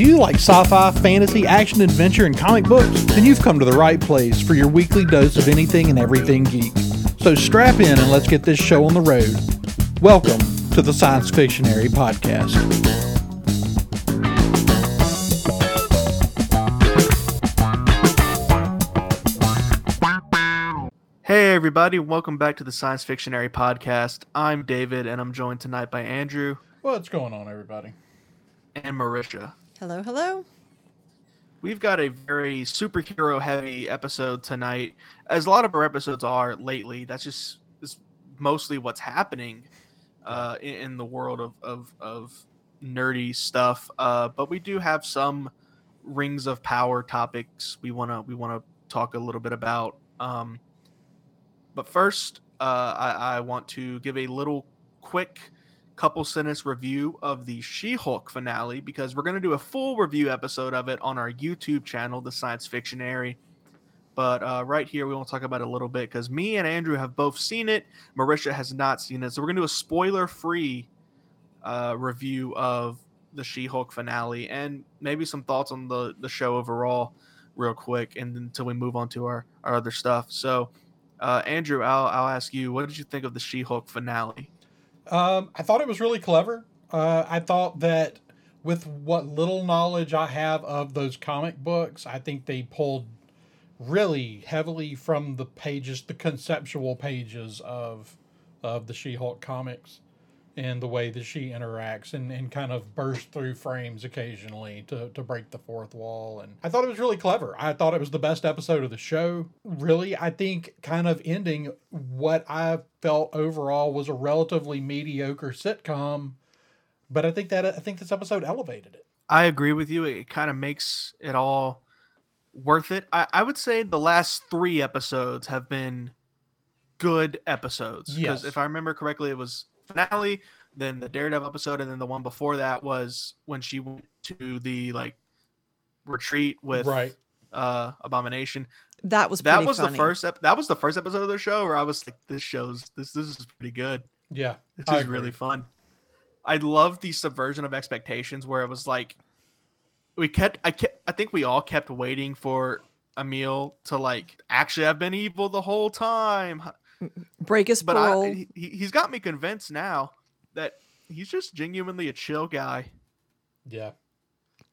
Do you like sci fi, fantasy, action, adventure, and comic books? Then you've come to the right place for your weekly dose of anything and everything geek. So strap in and let's get this show on the road. Welcome to the Science Fictionary Podcast. Hey, everybody, welcome back to the Science Fictionary Podcast. I'm David, and I'm joined tonight by Andrew What's going on, everybody? and Marisha. Hello, hello. We've got a very superhero heavy episode tonight, as a lot of our episodes are lately. That's just is mostly what's happening uh, in, in the world of, of, of nerdy stuff. Uh, but we do have some rings of power topics we wanna we wanna talk a little bit about. Um, but first, uh, I, I want to give a little quick couple sentence review of the She-Hulk finale because we're going to do a full review episode of it on our YouTube channel, The Science Fictionary. But uh, right here, we want to talk about it a little bit because me and Andrew have both seen it. Marisha has not seen it, so we're going to do a spoiler-free uh, review of the She-Hulk finale and maybe some thoughts on the the show overall, real quick, and until we move on to our our other stuff. So, uh, Andrew, I'll I'll ask you, what did you think of the She-Hulk finale? Um, I thought it was really clever. Uh, I thought that with what little knowledge I have of those comic books, I think they pulled really heavily from the pages, the conceptual pages of of the She-Hulk comics, and the way that she interacts and, and kind of burst through frames occasionally to, to break the fourth wall. And I thought it was really clever. I thought it was the best episode of the show. Really, I think kind of ending what I felt overall was a relatively mediocre sitcom. But I think that I think this episode elevated it. I agree with you. It kind of makes it all worth it. I, I would say the last three episodes have been good episodes. Because Yes. if I remember correctly, it was finale, then the Daredevil episode, and then the one before that was when she went to the like retreat with right. uh Abomination. That was that was funny. the first ep- that was the first episode of the show where I was like, this shows this this is pretty good. Yeah. This I is agree. really fun. I love the subversion of expectations where it was like we kept I kept I think we all kept waiting for Emil to like actually have been evil the whole time. Break his But parole. I, he, he's got me convinced now that he's just genuinely a chill guy. Yeah.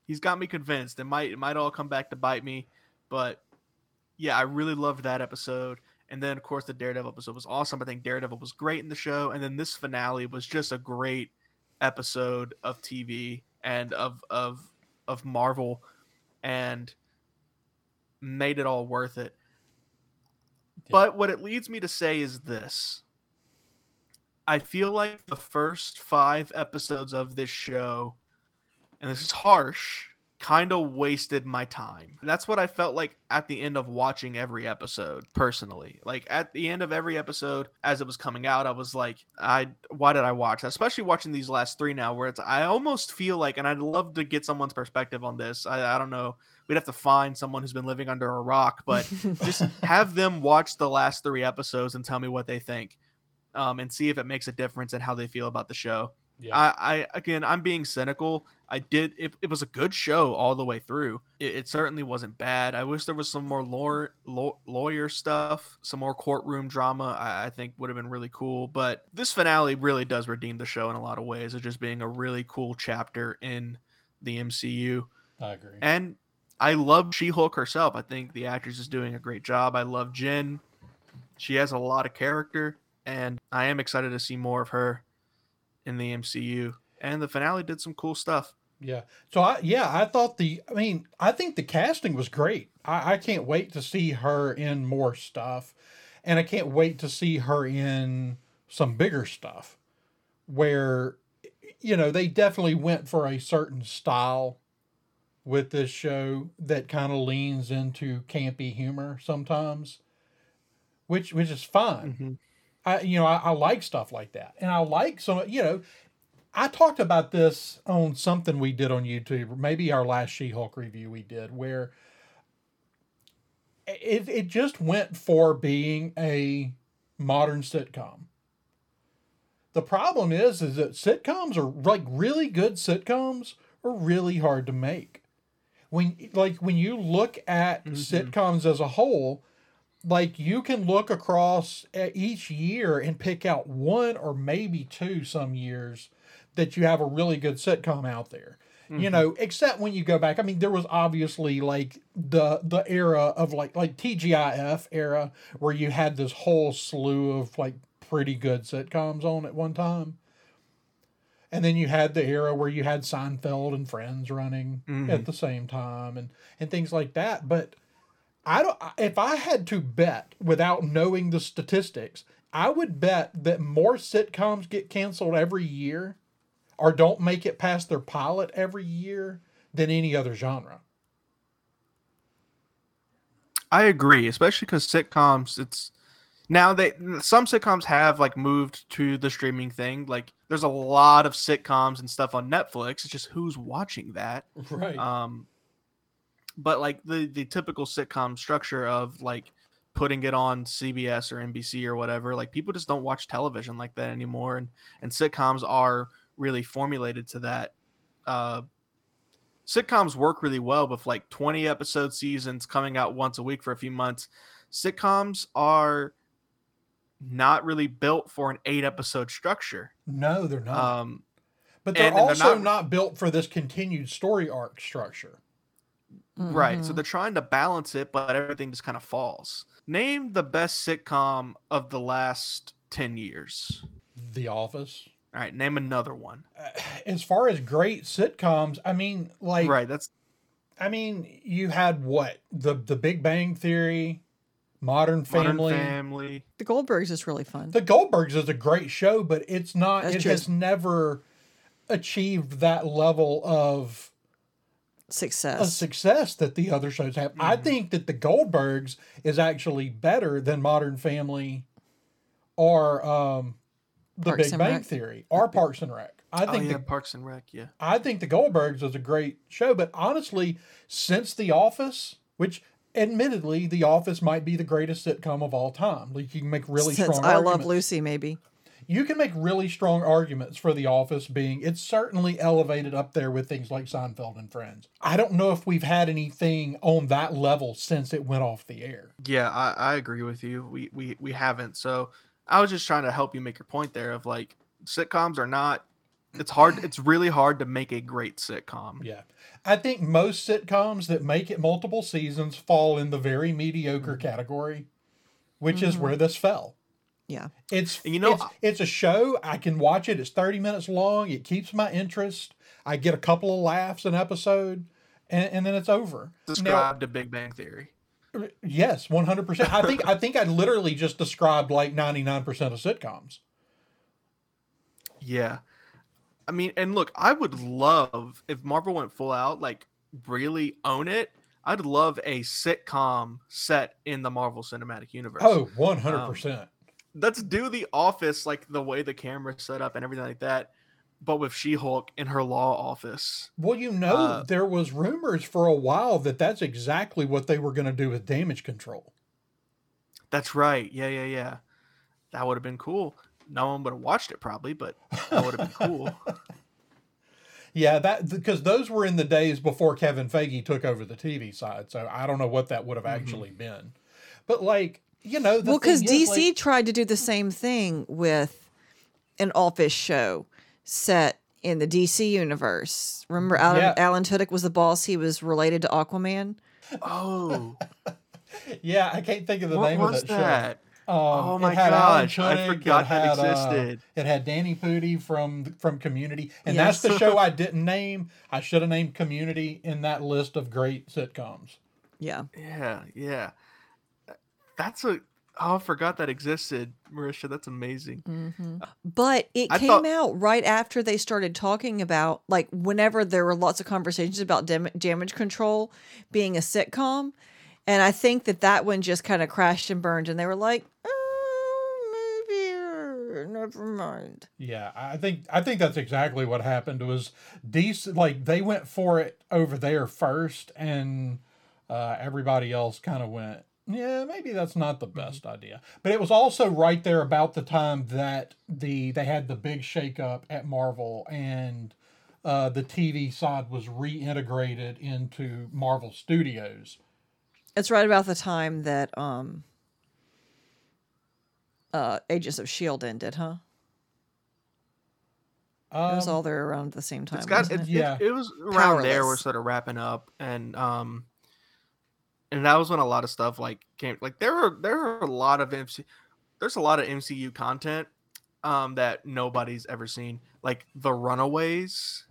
He's got me convinced. It might it might all come back to bite me, but yeah, I really loved that episode. And then of course the Daredevil episode was awesome. I think Daredevil was great in the show, and then this finale was just a great episode of TV and of of of Marvel, and made it all worth it. But what it leads me to say is this. I feel like the first five episodes of this show, and this is harsh, kind of wasted my time. That's what I felt like at the end of watching every episode, personally. Like at the end of every episode, as it was coming out, I was like, I why did I watch that? Especially watching these last three now, where it's I almost feel like, and I'd love to get someone's perspective on this. I, I don't know. We'd have to find someone who's been living under a rock, but just have them watch the last three episodes and tell me what they think um, and see if it makes a difference in how they feel about the show Yeah. I, I again i'm being cynical i did it, it was a good show all the way through it, it certainly wasn't bad i wish there was some more lawyer, law, lawyer stuff some more courtroom drama I, I think would have been really cool but this finale really does redeem the show in a lot of ways of just being a really cool chapter in the mcu I agree. and I love She Hulk herself. I think the actress is doing a great job. I love Jen. She has a lot of character, and I am excited to see more of her in the MCU. And the finale did some cool stuff. Yeah. So I yeah, I thought the I mean, I think the casting was great. I, I can't wait to see her in more stuff. And I can't wait to see her in some bigger stuff where you know, they definitely went for a certain style with this show that kind of leans into campy humor sometimes. Which which is fine. Mm-hmm. I you know I, I like stuff like that, and I like some you know. I talked about this on something we did on YouTube, maybe our last She-Hulk review we did, where it it just went for being a modern sitcom. The problem is, is that sitcoms are like really good sitcoms are really hard to make. When like when you look at mm-hmm. sitcoms as a whole, like you can look across at each year and pick out one or maybe two some years that you have a really good sitcom out there. You mm-hmm. know, except when you go back. I mean, there was obviously like the the era of like like TGIF era where you had this whole slew of like pretty good sitcoms on at one time. And then you had the era where you had Seinfeld and Friends running at mm-hmm. the same time and and things like that. But I don't. If I had to bet without knowing the statistics, I would bet that more sitcoms get canceled every year, or don't make it past their pilot every year than any other genre. I agree, especially because sitcoms. It's now they some sitcoms have like moved to the streaming thing. Like there's a lot of sitcoms and stuff on Netflix. It's just who's watching that. Right. Um, but like the the typical sitcom structure of like putting it on CBS or NBC or whatever, like people just don't watch television like that anymore, and and sitcoms are really formulated to that. Uh, sitcoms work really well with like 20 episode seasons coming out once a week for a few months. Sitcoms are not really built for an eight episode structure. no, they're not. Um, but they're and they're also not- not built for this continued story arc structure. Right. Mm-hmm. So they're trying to balance it, but everything just kind of falls. Name the best sitcom of the last 10 years. The Office. All right. Name another one. As far as great sitcoms, I mean, like, right. That's I mean, you had what the the Big Bang Theory, Modern Family. Modern Family. The Goldbergs is really fun. The Goldbergs is a great show, but it's not. That's it true. has never achieved that level of of A success that the other shows have. I think that the Goldbergs is actually better than Modern Family or um, the Parks Big and Bang Rec. Theory or Parks and Rec. I Oh, think yeah. the Parks and Rec. Yeah. I think the Goldbergs is a great show, but honestly, since The Office, which admittedly The Office might be the greatest sitcom of all time, like you can make really Since strong I Love. Lucy, maybe. You can make really strong arguments for The Office being it's certainly elevated up there with things like Seinfeld and Friends. I don't know if we've had anything on that level since it went off the air. Yeah. I, I agree with you. We, we, we haven't. So I was just trying to help you make your point there of like sitcoms are not, it's hard. It's really hard to make a great sitcom. Yeah. I think most sitcoms that make it multiple seasons fall in the very mediocre mm-hmm. category, which is mm-hmm. where this fell. Yeah. It's And you know, it's, it's a show I can watch it. It's thirty minutes long. It keeps my interest. I get a couple of laughs an episode, and, and then it's over. Now, Describe to Big Bang Theory. Uh, yes, one hundred percent. I think I think I literally just described like ninety nine percent of sitcoms. Yeah. I mean, and look, I would love if Marvel went full out, like really own it. I'd love a sitcom set in the Marvel Cinematic Universe. Oh, Oh, one hundred percent. Let's do The Office, like the way the camera's set up and everything like that, but with She Hulk in her law office. Well, you know, uh, there was rumors for a while that that's exactly what they were going to do with Damage Control. That's right. Yeah, yeah, yeah. That would have been cool. No one would have watched it probably, but that would have been cool. Yeah, that because those were in the days before Kevin Feige took over the TV side, so I don't know what that would have actually been. But like, you know, the well, because DC like- tried to do the same thing with an office show set in the DC universe. Remember, Alan, Yeah. Alan Tudyk was the boss. He was related to Aquaman. Oh, yeah, I can't think of the what name was of that, show. Um, Oh it my had Alan gosh, I Tudyk, forgot it that had, uh, existed. it had Danny Pudi from from Community, and Yes. that's the show I didn't name. I should have named Community in that list of great sitcoms. Yeah. Yeah, yeah. That's a. Oh, I forgot that existed, Marisha. That's amazing. hmm But it I came thought- out right after they started talking about, like, whenever there were lots of conversations about dam- damage control being a sitcom. And I think that that one just kind of crashed and burned. And they were like, oh, maybe, never mind. Yeah, I think I think that's exactly what happened. Was DC like they went for it over there first, and uh, everybody else kind of went, yeah, maybe that's not the best idea. But it was also right there about the time that the they had the big shakeup at Marvel, and uh, the TV side was reintegrated into Marvel Studios. It's right about the time that um uh Agents of Shield ended, huh? it was Um, all there around the same time. It's got wasn't it, it? Yeah. it, it was around there. We're sort of wrapping up, and um, and that was when a lot of stuff like came. Like there are there are a lot of MC, there's a lot of MCU content, um, that nobody's ever seen. Like the Runaways.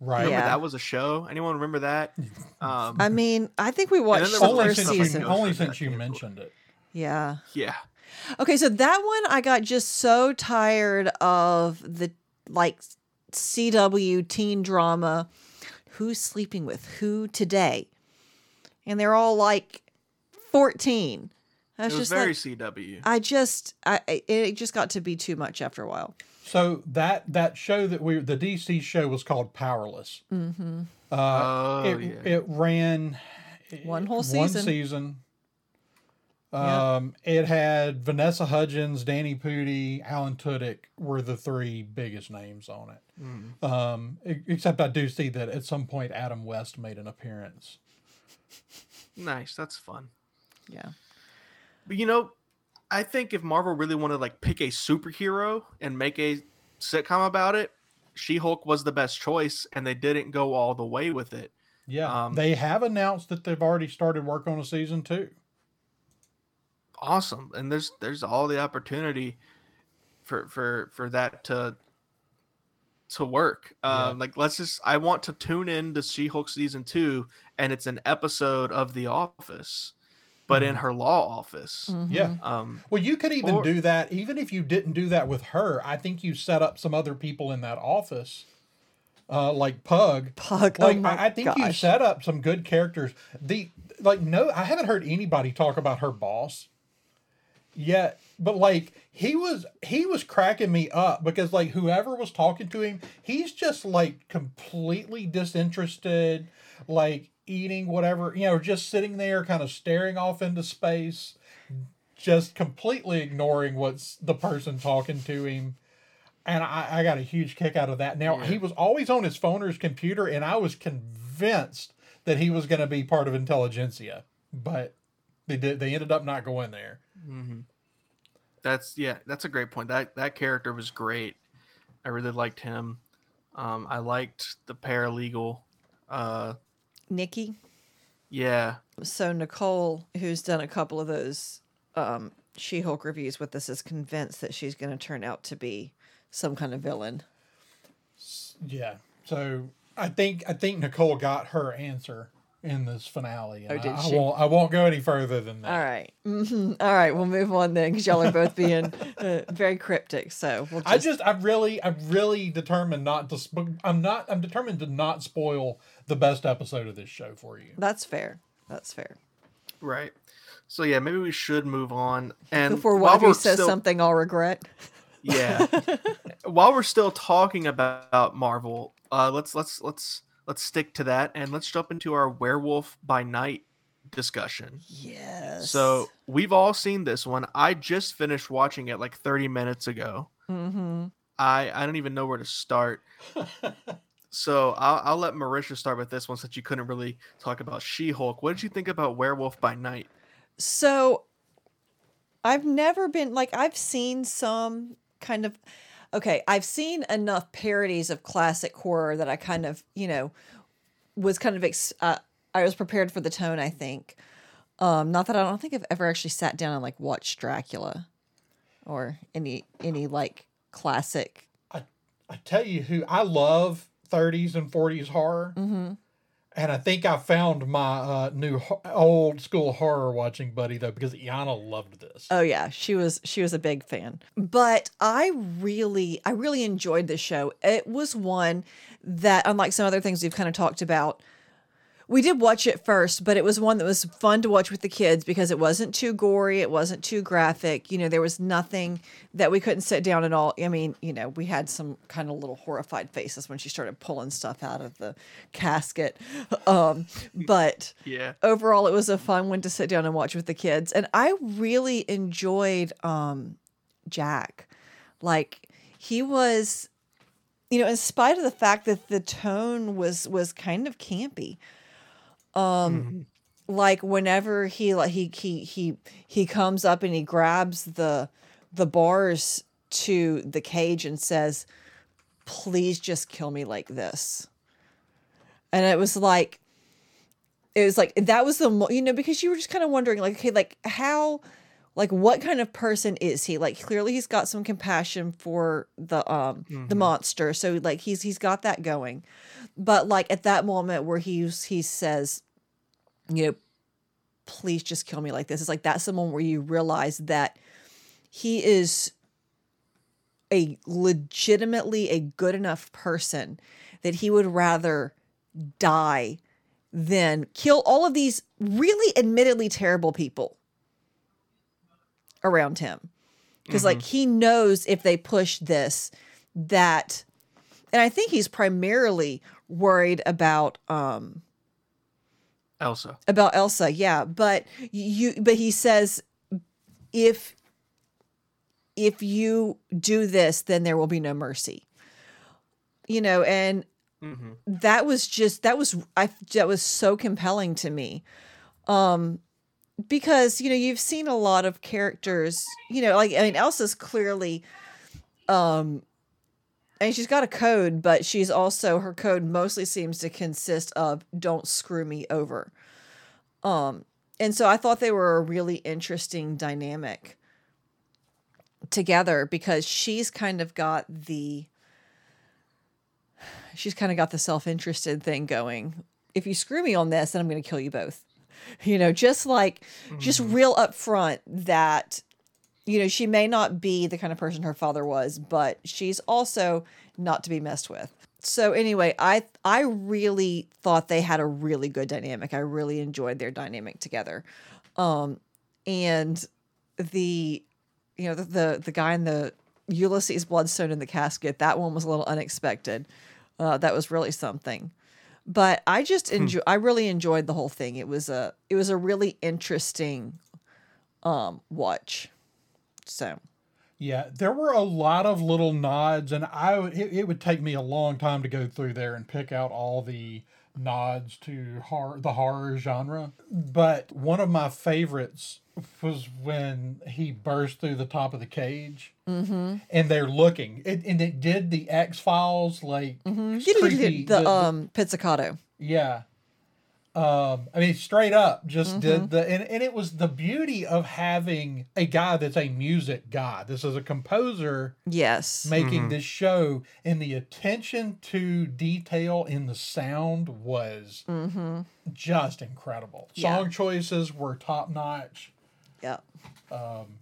right. Yeah. that was a show. Anyone remember that? Um, I mean, I think we watched there the Only first since, you, season. only since you mentioned it. Yeah. yeah, Okay, so that one I got just so tired of the like CW teen drama. Who's sleeping with who today? And they're all like 14. I it was was just very like, CW. I just, I, I- it just got to be too much after a while. So that that show that we the DC show was called Powerless. Mm-hmm. Uh, oh it yeah. it ran One whole season. One season. season. Yeah. Um, it had Vanessa Hudgens, Danny Pudi, Alan Tudyk were the three biggest names on it. Mm. Um, except I do see that at some point Adam West made an appearance. Nice. That's fun. Yeah. But you know, I think if Marvel really wanted to like pick a superhero and make a sitcom about it, She-Hulk was the best choice, and they didn't go all the way with it. Yeah, Um, they have announced that they've already started work on a season two. Awesome, and there's there's all the opportunity for for for that to to work. Yeah. Um, like let's just I want to tune in to She-Hulk season two, and it's an episode of The Office, but in her law office. Mhm. Yeah. Um, Well, you could even Or- do that, even if you didn't do that with her. I think you set up some other people in that office, uh, like Pug. Pug. Like oh my I, I think you set up some good characters. The like no, I haven't heard anybody talk about her boss yet. But like he was, he was cracking me up because like whoever was talking to him, he's just like completely disinterested, like eating whatever you know, just sitting there, kind of staring off into space, just completely ignoring what's the person talking to him and I, I got a huge kick out of that. Now Yeah. he was always on his phone or his computer, and I was convinced that he was going to be part of Intelligencia, but they did. They ended up not going there. mhm. That's yeah, that's a great point. That that character was great. I really liked him. Um, I liked the paralegal. Uh, Nikki. yeah, So Nicole, who's done a couple of those um, She-Hulk reviews with us, is convinced that she's going to turn out to be some kind of villain. Yeah. So I think I think Nicole got her answer in this finale. And Oh, did I, she? I won't. I won't go any further than that. All right. hmm All right. We'll move on then because y'all are both being uh, very cryptic. So we'll just, I just, I'm really, I'm really determined not to. Sp- I'm not. I'm determined to not spoil the best episode of this show for you. that's fair. That's fair. right. So yeah, maybe we should move on. And Before while one of you we're says still- something I'll regret. Yeah. While we're still talking about Marvel, uh, let's let's let's let's stick to that and let's jump into our Werewolf by Night discussion. Yes. So we've all seen this one. I just finished watching it like 30 minutes ago. hmm I I don't even know where to start. so I'll I'll let Marisha start with this one since you couldn't really talk about She-Hulk. What did you think about Werewolf by Night? So I've never been like I've seen some kind of okay, I've seen enough parodies of classic horror that I kind of, you know, was kind of ex- uh, I was prepared for the tone, I think. Um not that I don't think I've ever actually sat down and like watched Dracula or any any like classic. I tell you who I love 30s and 40s horror, hmm and I think I found my uh, new ho- old school horror watching buddy though because Iana loved this. Oh yeah, she was she was a big fan. But I really I really enjoyed this show. It was one that unlike some other things we've kind of talked about, we did watch it first, but it was one that was fun to watch with the kids because it wasn't too gory, it wasn't too graphic. You know, there was nothing that we couldn't sit down at all. I mean, you know, we had some kind of little horrified faces when she started pulling stuff out of the casket. Um, but Yeah. overall it was a fun one to sit down and watch with the kids and i really enjoyed um jack like he was you know, in spite of the fact that the tone was was kind of campy. Um Mhm. like whenever he like he he he he comes up and he grabs the the bars to the cage and says please just kill me like this and it was like it was like that was the mo- you know because you were just kind of wondering like okay like how like what kind of person is he like clearly he's got some compassion for the um the Mhm. monster so like he's he's got that going but like at that moment where he's he says you know please just kill me like this. It's like that's the moment where you realize that he is a legitimately a good enough person that he would rather die than kill all of these really admittedly terrible people around him. Because like he knows if they push this that and i think he's primarily worried about um Elsa. about Elsa, yeah, but you but he says if if you do this then there will be no mercy. You know, and hmm that was just that was I that was so compelling to me. Um because you know you've seen a lot of characters, you know, like I mean Elsa's clearly um and she's got a code, but she's also her code mostly seems to consist of don't screw me over. Um and so I thought they were a really interesting dynamic together because she's kind of got the she's kind of got the self-interested thing going. If you screw me on this, then I'm going to kill you both. You know, just like just real upfront that you know, she may not be the kind of person her father was, but she's also not to be messed with. So anyway, I I really thought they had a really good dynamic. I really enjoyed their dynamic together. Um and the you know the the, the guy in the Ulysses Bloodstone in the casket, that one was a little unexpected. Uh, that was really something. But I just enjoy I really enjoyed the whole thing. It was a it was a really interesting um watch. So Yeah, there were a lot of little nods, and I would, it, it would take me a long time to go through there and pick out all the nods to horror, the horror genre. But one of my favorites was when he burst through the top of the cage, mm-hmm. and they're looking. It, and it did the X Files like Mm-hmm. creepy- The, um pizzicato. yeah. Um, I mean, straight up, just Mm-hmm. did the, and, and it was the beauty of having a guy that's a music guy. This is a composer Yes. making Mhm. this show, and the attention to detail in the sound was Mm-hmm. just incredible. Yeah. Song choices were top notch. Yeah. Um,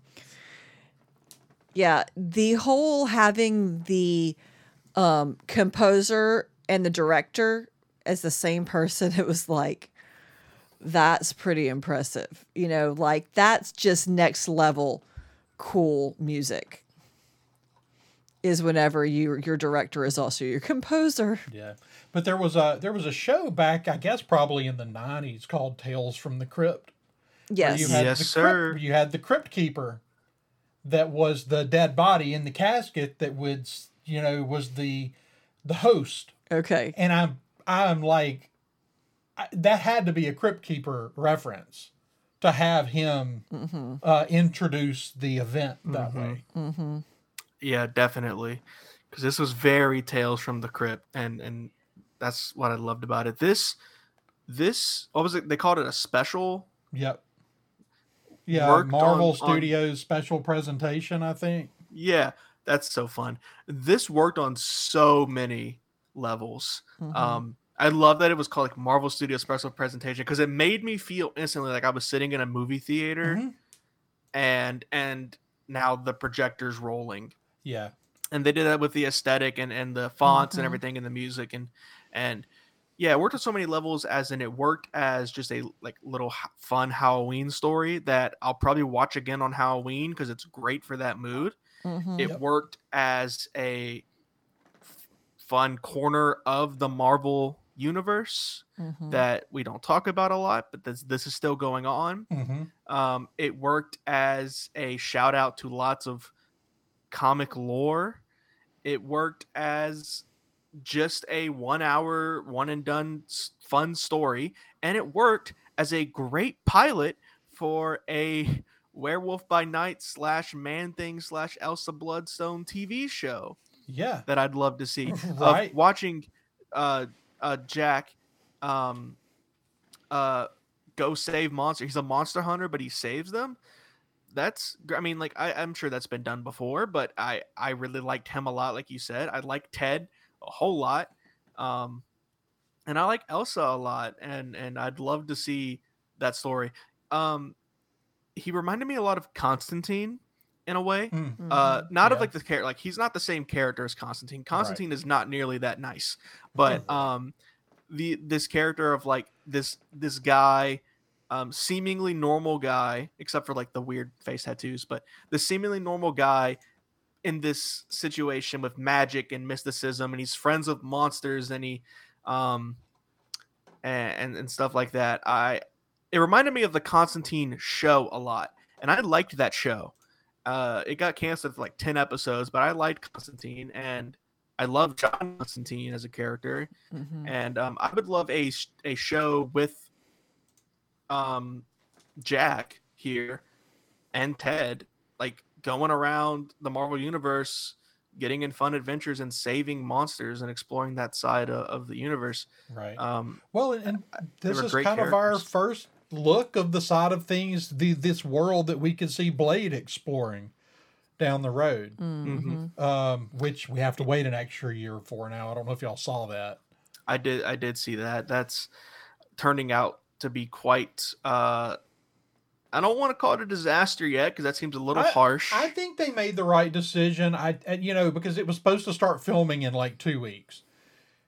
Yeah. The whole having the um composer and the director as the same person, it was like that's pretty impressive. You know, like that's just next level cool music. Is whenever you your director is also your composer. yeah, but there was a there was a show back, I guess, probably in the '90s called Tales from the Crypt. where Yes. You had Yes, the sir. Crypt, you had the crypt keeper that was the dead body in the casket that would, you know, was the the host. Okay. And I'm I'm like I, that had to be a crypt keeper reference to have him Mm-hmm. uh, introduce the event that Mhm. way. Mm-hmm. Yeah, definitely. Because this was very Tales from the Crypt, and and that's what I loved about it. This this what was it? They called it a special. Yep. Yeah, Marvel on- on- Studios special presentation, I think. Yeah, that's so fun. This worked on so many levels. Mhm. Um, I love that it was called like Marvel Studio Special Presentation because it made me feel instantly like I was sitting in a movie theater Mhm. and and now the projector's rolling. Yeah. and they did that with the aesthetic and, and the fonts Mhm. and everything and the music and and yeah it worked on so many levels as in it worked as just a like little fun halloween story that i'll probably watch again on halloween because it's great for that mood Mhm. it Yep. worked as a fun corner of the marvel universe Mhm. that we don't talk about a lot but this this is still going on hmm um, it worked as a shout out to lots of comic lore. It worked as just a one hour, one and done fun story. And it worked as a great pilot for a werewolf by night slash man thing slash Elsa Bloodstone TV show Yeah. that I'd love to see. Right. Of watching uh, uh, Jack um, uh, go save monster. He's a monster hunter, but he saves them. That's I mean, like I, I'm sure that's been done before, but I I really liked him a lot. Like you said, I like Ted a whole lot, um, and I like Elsa a lot, and and I'd love to see that story. Um, he reminded me a lot of Constantine in a way. Mm. uh Mhm. not of like the character like he's not the same character as constantine. Constantine is not nearly that nice but um the this character of like this this guy um seemingly normal guy except for like the weird face tattoos but the seemingly normal guy in this situation with magic and mysticism and he's friends with monsters and he um and and, and stuff like that. I it reminded me of the constantine show a lot and i liked that show uh, it got canceled for like 10 episodes, but I liked Constantine and I love John Constantine as a character. Mhm. And um, I would love a, a show with um, Jack here and Ted, like going around the Marvel Universe, getting in fun adventures and saving monsters and exploring that side of, of the universe. Right. Um, Well, and, and this is kind of our first look of the side of things, the this world that we could see Blade exploring down the road, Mhm. um, which we have to wait an extra year for now. I don't know if y'all saw that. I did I did see that. That's turning out to be quite uh I don't want to call it a disaster yet because that seems a little harsh. I think they made the right decision. I, and, you know, because it was supposed to start filming in like two weeks,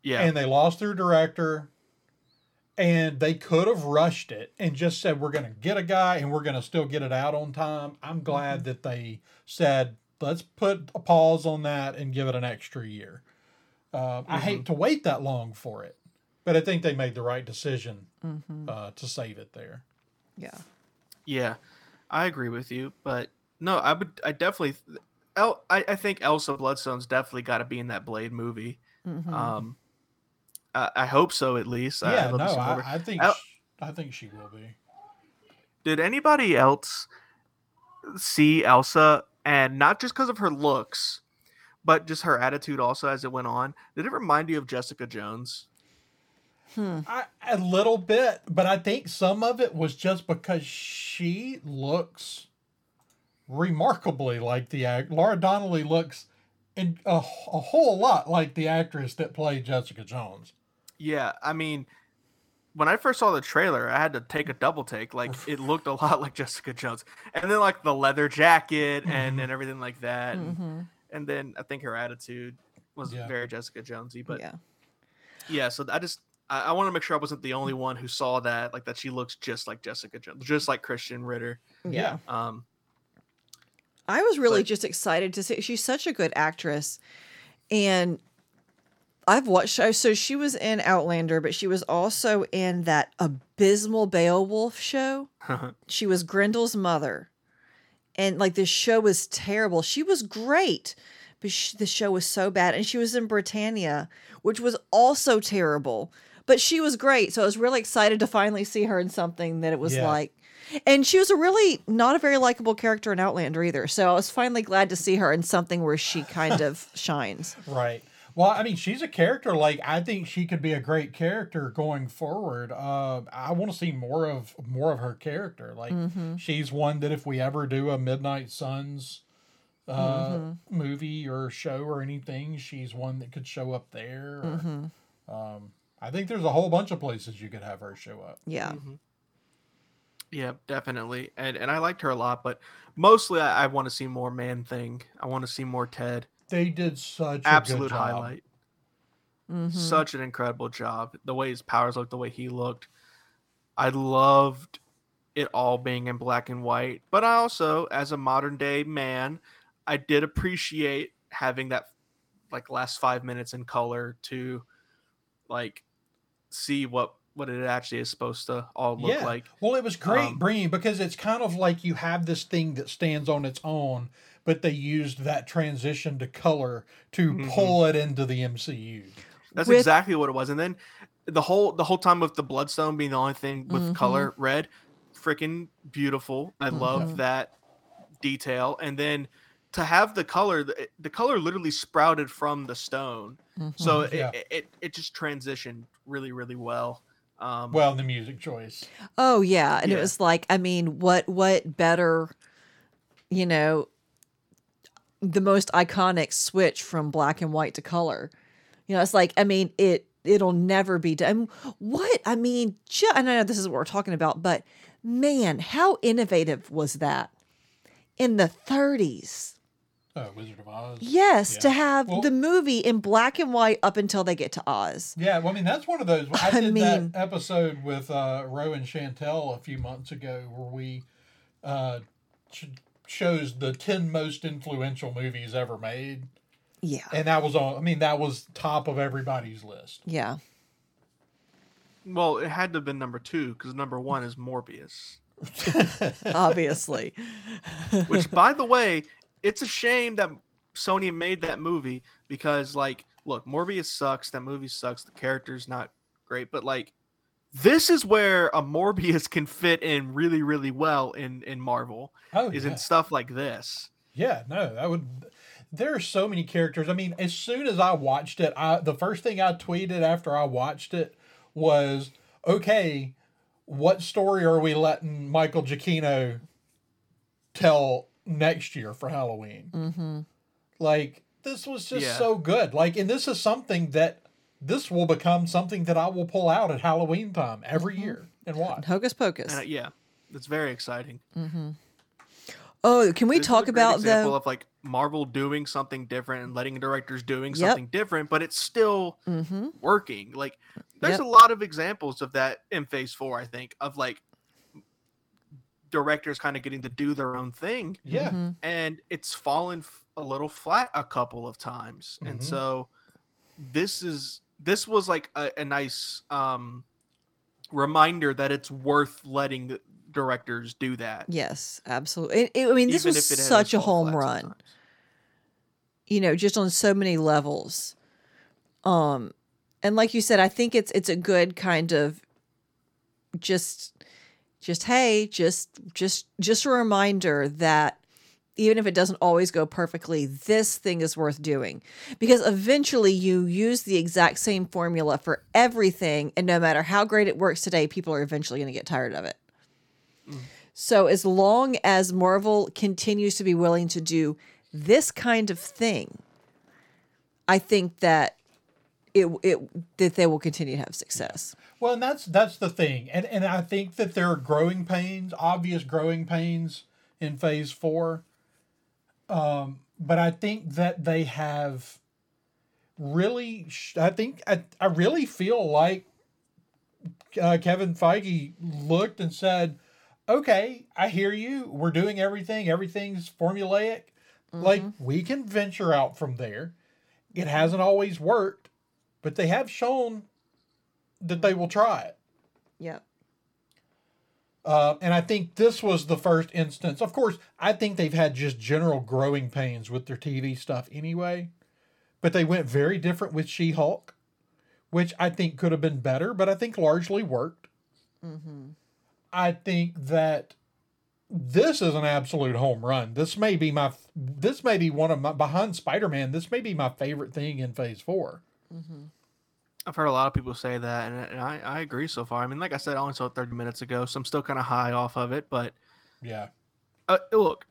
yeah. and they lost their director, and they could have rushed it and just said we're going to get a guy and we're going to still get it out on time. I'm glad that they said let's put a pause on that and give it an extra year. Uh, I hate to wait that long for it, but I think they made the right decision Mhm. uh, to save it there. Yeah. Yeah, I agree with you, but no, I would, I definitely, El, I, I think Elsa Bloodstone's definitely got to be in that Blade movie. Mhm. Um, I, I hope so at least. I- yeah, I'd no. I, I think El- sh- I think she will be. Did anybody else see Elsa, and not just because of her looks, but just her attitude also as it went on? Did it remind you of Jessica Jones? Hmm. I, a little bit, but I think some of it was just because she looks remarkably like the act. Laura Donnelly looks in a, a whole lot like the actress that played Jessica Jones. Yeah, I mean, when I first saw the trailer, I had to take a double take. Like it looked a lot like Jessica Jones, and then like the leather jacket and Mhm. and everything like that, and, Mhm. and then I think her attitude was Yeah. very Jessica Jonesy. But yeah, yeah. so I just I, I want to make sure I wasn't the only one who saw that, like that she looks just like Jessica Jones, just like Krysten Ritter. Yeah. Um, I was really But- just excited to see she's such a good actress. And I've watched oh, so she was in Outlander, but she was also in that abysmal Beowulf show. She was Grendel's mother. And like this show was terrible. She was great, but sh the show was so bad. And she was in Britannia, which was also terrible. But she was great. So I was really excited to finally see her in something that it was Yeah. like. And she was a really not a very likable character in Outlander either. So I was finally glad to see her in something where she kind of shines. Right. Well, I mean, she's a character. Like, I think she could be a great character going forward. Uh, I want to see more of more of her character. Like, Mhm. she's one that if we ever do a Midnight Suns uh, Mhm. movie or show or anything, she's one that could show up there. or- Mhm. Um, I think there's a whole bunch of places you could have her show up. Yeah. Mhm. Yeah, definitely, and and I liked her a lot, but mostly I, I want to see more Man Thing. I want to see more Ted. They did such a Absolute good job. highlight. Mhm. Such an incredible job. The way his powers looked, the way he looked. I loved it all being in black and white, but I also, as a modern day man, I did appreciate having that like last five minutes in color to like see what what it actually is supposed to all look Yeah. like. Well, it was great Um, bringing because it's kind of like you have this thing that stands on its own, but they used that transition to color to Mhm. pull it into the MCU. That's With- exactly what it was. And then the whole the whole time with the bloodstone being the only thing with Mhm. color red, freaking beautiful. I love Mhm. that detail. And then to have the color, the, the color literally sprouted from the stone. So Mhm. Yeah. it, it it just transitioned really really well. Um, Well, the music choice. Oh yeah, and it was like, I mean, what what better, you know, the most iconic switch from black and white to color. You know, it's like, I mean, it it'll never be done. What I mean, ju- and I know this is what we're talking about, but man, how innovative was that in the 30s? Oh, Wizard of Oz. Yes, Yeah. to have Well- the movie in black and white up until they get to Oz. Yeah, well, I mean that's one of those. I I did mean- that episode with uh, Roe and Chantel a few months ago, where we uh, shows the ten most influential movies ever made, Yeah. and that was all, I mean, that was top of everybody's list. Yeah. well, it had to have been number two because number one is Morbius. Obviously. Which, by the way, it's a shame that Sony made that movie because, like, look, Morbius sucks. That movie sucks. The character's not great, but like, this is where a Morbius can fit in really, really well in in Marvel. Oh, Is yeah. in stuff like this. Yeah, no, that would. There are so many characters. I mean, as soon as I watched it, I the first thing I tweeted after I watched it was, "Okay, what story are we letting Michael Giacchino tell next year for Halloween?" mm-hmm. Like this was just Yeah. so good. Like, and this is something that this will become something that I will pull out at Halloween time every Mm-hmm. year and watch. Hocus Pocus. Uh, yeah, it's very exciting. Mm-hmm. Oh, can we This is talk a great about example the? of like Marvel doing something different and letting directors doing Yep. something different, but it's still hmm working. Like there's Yep. a lot of examples of that in Phase Four. I think of like directors kind of getting to do their own thing, Yeah, Mm-hmm. and it's fallen a little flat a couple of times. And Mhm. so this is this was like a, a nice um reminder that it's worth letting directors do that. Yes, absolutely. It- it- I mean, this even was if it has such a home run. sometimes. You know, just on so many levels. Um, and like you said, I think it's it's a good kind of just just hey, just just just a reminder that even if it doesn't always go perfectly, this thing is worth doing. Because eventually you use the exact same formula for everything, and no matter how great it works today, people are eventually going to get tired of it. So as long as Marvel continues to be willing to do this kind of thing, I think that it it that they will continue to have success. Well, and that's that's the thing, and and I think that there are growing pains, obvious growing pains in Phase Four. Um, but I think that they have really. sh- I think I I really feel like uh, Kevin Feige looked and said, "Okay, I hear you. We're doing everything. Everything's formulaic. Like we can venture out from there. It hasn't always worked, but they have shown that they will try it. Yep. Uh, and I think this was the first instance. Of course, I think they've had just general growing pains with their TV stuff anyway, but they went very different with She Hulk, which I think could have been better, but I think largely worked. Mm-hmm. I think that this is an absolute home run. This may be my this may be one of my behind Spider-Man. This may be my favorite thing in Phase 4. Mm-hmm. I've heard a lot of people say that, and, and I, I agree so far. I mean, like I said, I only saw it 30 minutes ago, so I'm still kind of high off of it. But Yeah. uh, look,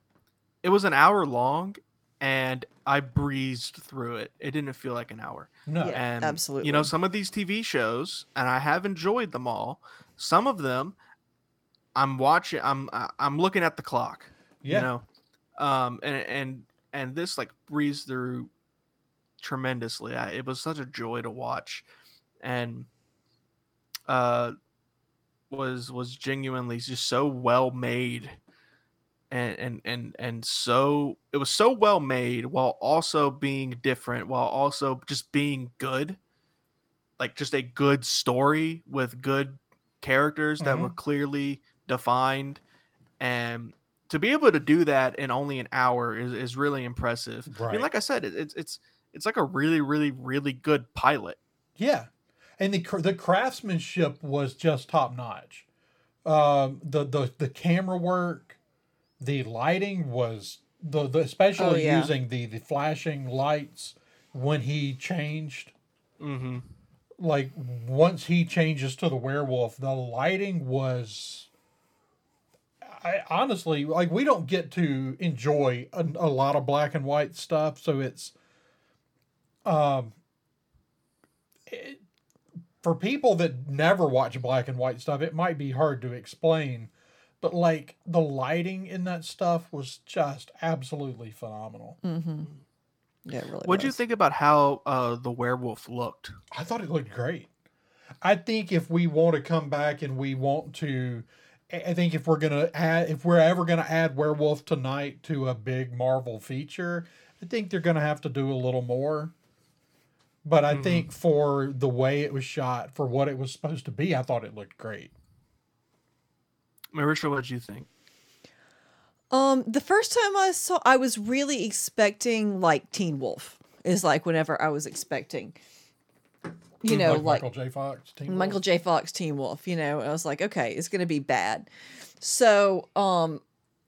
it was an hour long, and I breezed through it. It didn't feel like an hour. No. Yeah. And absolutely. You know, some of these TV shows, and I have enjoyed them all. Some of them, I'm watching. I'm I- I'm looking at the clock. Yeah. You know, um, and and and this like breezed through tremendously. I, it was such a joy to watch, and uh, was was genuinely just so well made. And, and and and so it was so well made while also being different while also just being good like just a good story with good characters that were clearly defined and to be able to do that in only an hour is, is really impressive I mean, like I said, it, it's it's it's like a really, really, really good pilot. Yeah, and the the craftsmanship was just top notch. Um, the the the camera work, the lighting was the, the especially Oh, yeah. using the the flashing lights when he changed. Mm-hmm. Like once he changes to the werewolf, the lighting was. I honestly like we don't get to enjoy a, a lot of black and white stuff, so it's um it, for people that never watch black and white stuff, it might be hard to explain, but like the lighting in that stuff was just absolutely phenomenal. Mm-hmm. Yeah, it really. What do you think about how uh, the werewolf looked? I thought it looked great. I think if we want to come back and we want to, I I think if we're gonna add, if we're ever gonna add Werewolf by Night to a big Marvel feature, I think they're gonna have to do a little more. But I think for the way it was shot, for what it was supposed to be, I thought it looked great. Marisha, what did you think? Um, the first time I saw, I was really expecting like Teen Wolf. Is like whenever I was expecting, you know, like, Michael J. Fox, Teen Michael Wolf. J. Fox Teen Wolf. You know, I was like, okay, it's gonna be bad. So, um,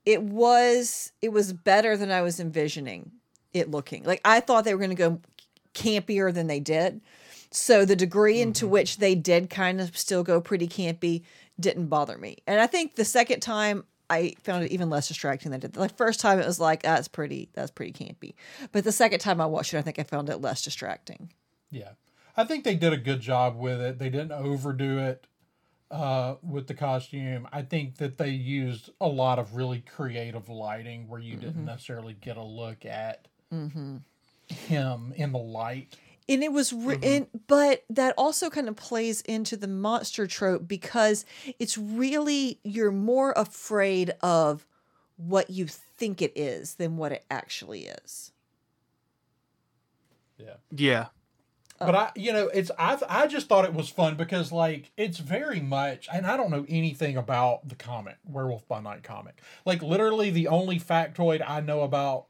it was it was better than I was envisioning it looking. Like I thought they were gonna go campier than they did. So the degree into which they did kind of still go pretty campy didn't bother me. And I think the second time I found it even less distracting than I did. The first time it was like, "Ah, that's pretty, that's pretty campy. But the second time I watched it, I think I found it less distracting. Yeah, I think they did a good job with it. They didn't overdo it uh, with the costume. I think that they used a lot of really creative lighting where you didn't necessarily get a look at him in the light. and it was re- mm-hmm. in, but that also kind of plays into the monster trope because it's really you're more afraid of what you think it is than what it actually is Yeah. Yeah. But I, you know, it's I. I just thought it was fun because like it's very much, and I don't know anything about the comic Werewolf by Night comic. Like literally, the only factoid I know about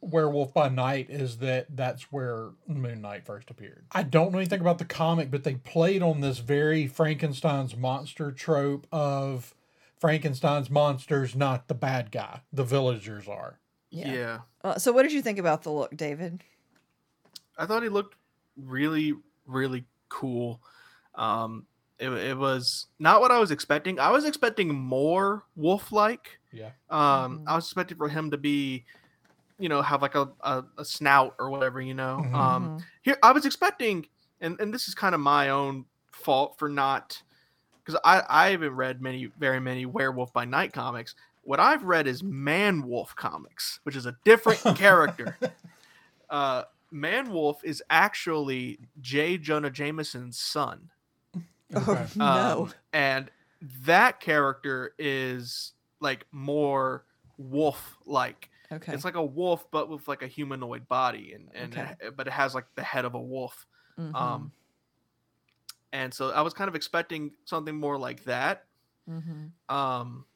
Werewolf by Night is that that's where Moon Knight first appeared. I don't know anything about the comic, but they played on this very Frankenstein's monster trope of Frankenstein's monsters not the bad guy, the villagers are. Yeah. Yeah. uh, so what did you think about the look david I thought he looked really, really cool. Um, it, it was not what I was expecting. I was expecting more wolf like. Yeah. Um, Mhm. I was expecting for him to be, you know, have like a, a, a snout or whatever, you know. Mhm. Um, here I was expecting, and, and this is kind of my own fault for not, because I, I haven't read many, very many Werewolf by Night comics. What I've read is Man Wolf comics, which is a different character. Uh, Man Wolf is actually J. Jonah Jameson's son. Okay. oh no Um, and that character is like more wolf like. Okay It's like a wolf, but with like a humanoid body, and and Okay. it- but it has like the head of a wolf. Mhm. Um, and so I was kind of expecting something more like that. Mhm. Um,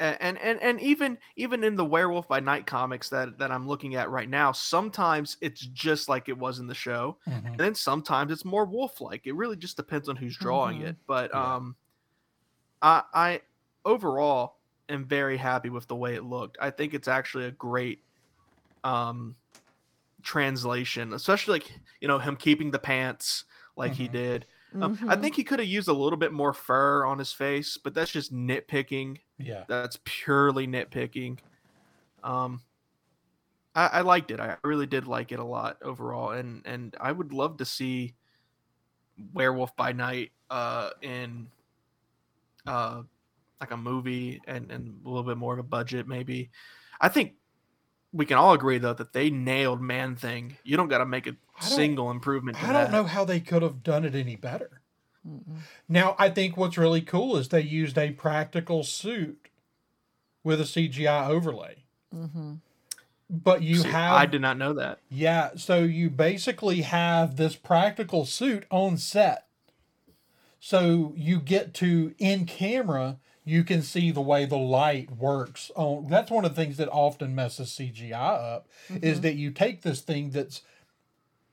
and and and even even in the Werewolf by Night comics that that I'm looking at right now, sometimes it's just like it was in the show, Mhm. and then sometimes it's more wolf-like. It really just depends on who's drawing Mhm. it. But Yeah. um, I I overall am very happy with the way it looked. I think it's actually a great um translation, especially like you know him keeping the pants like he Mhm. did. Um, I Mhm. think he could have used a little bit more fur on his face, but that's just nitpicking. Yeah. That's purely nitpicking. Um, I, I liked it. I really did like it a lot overall, and and I would love to see Werewolf by Night uh, in uh, like a movie and and a little bit more of a budget, maybe. I think we can all agree though that they nailed Man Thing. You don't got to make a single improvement. To I don't that. know how they could have done it any better. Mm-mm. Now, I think what's really cool is they used a practical suit with a CGI overlay. Mhm. But you See, have I did not know that. Yeah, so you basically have this practical suit on set. So you get to in camera, you can see the way the light works on that's one of the things that often messes CGI up is mm-hmm. that you take this thing that's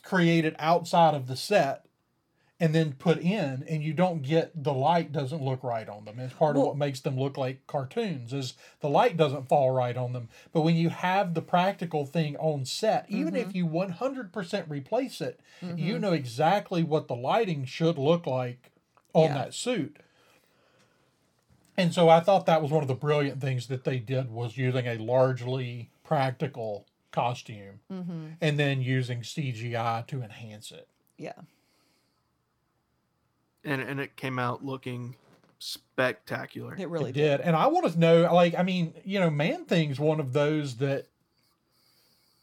created outside of the set and then put in and you don't get the light doesn't look right on them. It's part Well- of what makes them look like cartoons is the light doesn't fall right on them. But when you have the practical thing on set even if mm-hmm. you 100% replace it you mm-hmm. know exactly what the lighting should look like on Yeah. that suit and so i thought that was one of the brilliant things that they did was using a largely practical costume mm-hmm. and then using cgi to enhance it Yeah. and and it came out looking spectacular. It really it did. did. And I want to know, like, I mean, you know, Man Thing's one of those that,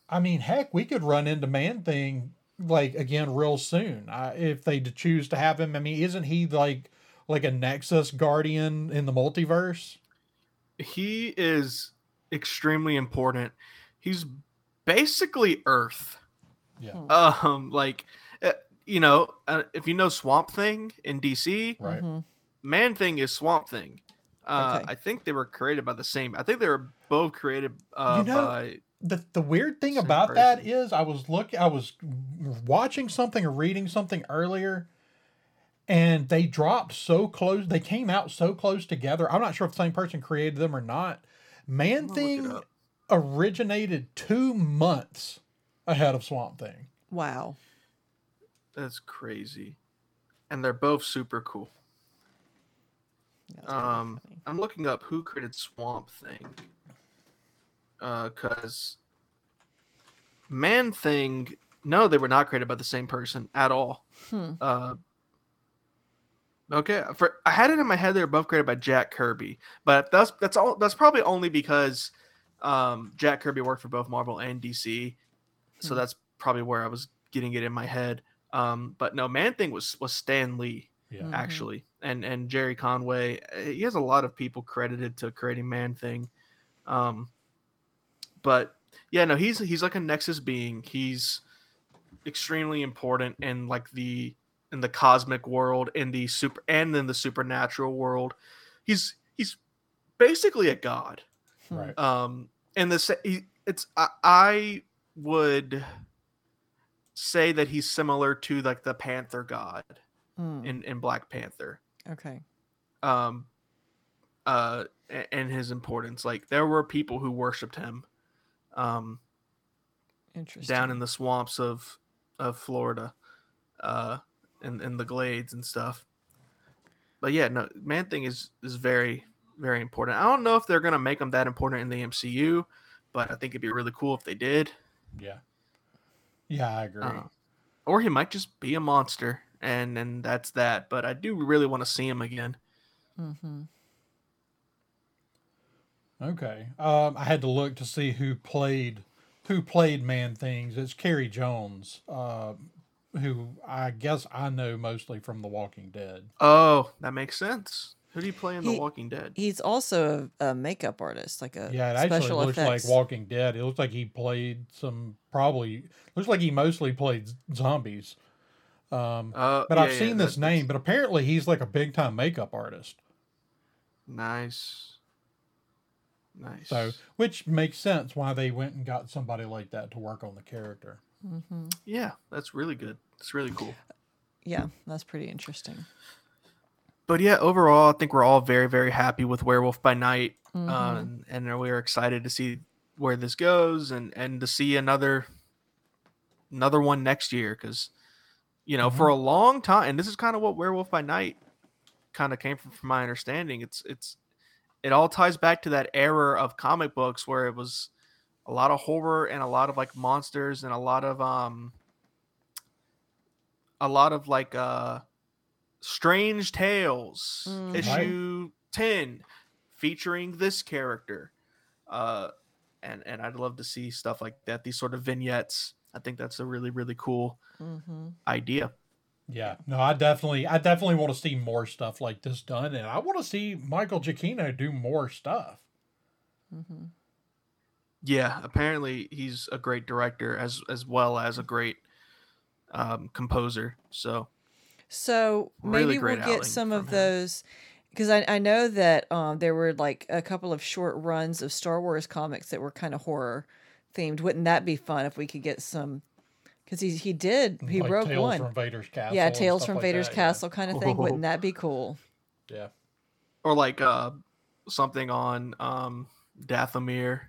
I mean, heck, we could run into Man Thing like again real soon I, if they choose to have him. I mean, isn't he like like a Nexus guardian in the multiverse? He is extremely important. He's basically Earth. Yeah. Um, like, uh, you know, uh, if you know Swamp Thing in DC, Right. Mhm. Man Thing is Swamp Thing. Uh, Okay. I think they were created by the same. I think they were both created uh, You know- by. The the weird thing about that person. is I was look I was watching something or reading something earlier and they dropped so close they came out so close together. I'm not sure if the same person created them or not. Man I'm gonna look it Thing originated 2 months ahead of Swamp Thing. Wow. That's crazy, and they're both super cool. Um, funny. I'm looking up who created Swamp Thing. Uh, cause Man Thing, no, they were not created by the same person at all. Hmm. Uh, okay, for I had it in my head they were both created by Jack Kirby, but that's that's all. That's probably only because um, Jack Kirby worked for both Marvel and DC, so Hmm. that's probably where I was getting it in my head. Um, but no, Man Thing was was Stan Lee Yeah. Mhm. actually, and and Gerry Conway. uh, He has a lot of people credited to creating Man Thing, um, but yeah, no, he's he's like a Nexus being. He's extremely important and like the in the cosmic world, in the super, and in the supernatural world. He's he's basically a god. Right. Um, and the it's I, I would say that he's similar to like the Panther god Hmm. in in Black Panther. Okay. Um, uh, and his importance. Like there were people who worshipped him, um, Interesting. down in the swamps of of Florida, uh, in in the glades and stuff. But yeah, no, Man Thing is is very very important. I don't know if they're gonna make him that important in the MCU, but I think it'd be really cool if they did. Yeah. Yeah, I agree. Uh, or he might just be a monster, and and that's that. But I do really want to see him again. hmm Okay. Um, I had to look to see who played who played Man Things. It's Carey Jones, uh, who I guess I know mostly from The Walking Dead. Oh, that makes sense. Who do you play in He- The Walking Dead? He's also a, a makeup artist, like a Yeah, it actually looks effects. like Walking Dead. It looks like he played some probably looks like he mostly played zombies. Um, Uh, but yeah, I've yeah, seen that- this name, but apparently he's like a big time makeup artist. Nice. Nice. So, which makes sense why they went and got somebody like that to work on the character. Hmm yeah, that's really good. It's really cool. Yeah, that's pretty interesting. But yeah, overall, I think we're all very, very happy with Werewolf by Night, Mhm. um, and we're excited to see where this goes, and and to see another another one next year, because you know, for a long time, and this is kind of what Werewolf by Night kind of came from, from my understanding. It's it's it all ties back to that era of comic books where it was a lot of horror and a lot of like monsters and a lot of um a lot of like uh strange tales. Right. issue 10 featuring this character uh and and i'd love to see stuff like that these sort of vignettes i think that's a really really cool hmm idea Yeah, no, I definitely, I definitely want to see more stuff like this done, and I want to see Michael Giacchino do more stuff. hmm yeah apparently he's a great director as as well as a great um composer so So Really maybe great we'll get some of him. those because I, I know that um, there were like a couple of short runs of Star Wars comics that were kind of horror themed. Wouldn't that be fun if we could get some Because he he did he like wrote Tales one. from Vader's Castle. yeah, Tales from like Vader's that, yeah. Castle kind of thing. Wouldn't that be cool? Yeah. Or like uh something on um Dathomir,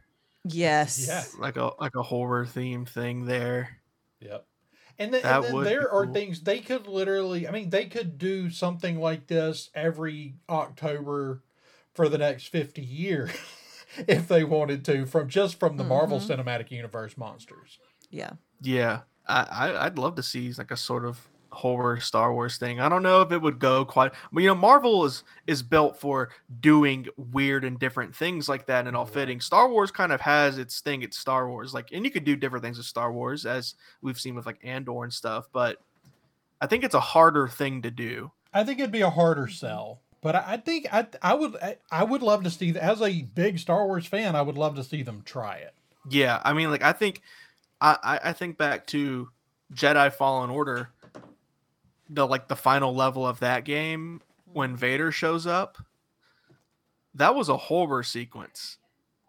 Yes. Yeah. like a like a horror themed thing there. Yep. And then, and then would be there are things they could literally, I mean, they could do something like this every October for the next 50 years if they wanted to, from just from the Marvel Mm-hmm. Cinematic Universe monsters. Yeah. Yeah, I, I I'd love to see like a sort of horror Star Wars thing. I don't know if it would go quite. But you know, Marvel is is built for doing weird and different things like that and all fitting. Star Wars kind of has its thing. It's Star Wars, like, and you could do different things with Star Wars as we've seen with like Andor and stuff. But I think it's a harder thing to do. I think it'd be a harder mm-hmm. sell. But I, think I I would I, would love to see as a big Star Wars fan I would love to see them try it. Yeah, I mean, like I think, I I, I think back to Jedi Fallen Order, the like the final level of that game when Vader shows up. That was a horror sequence,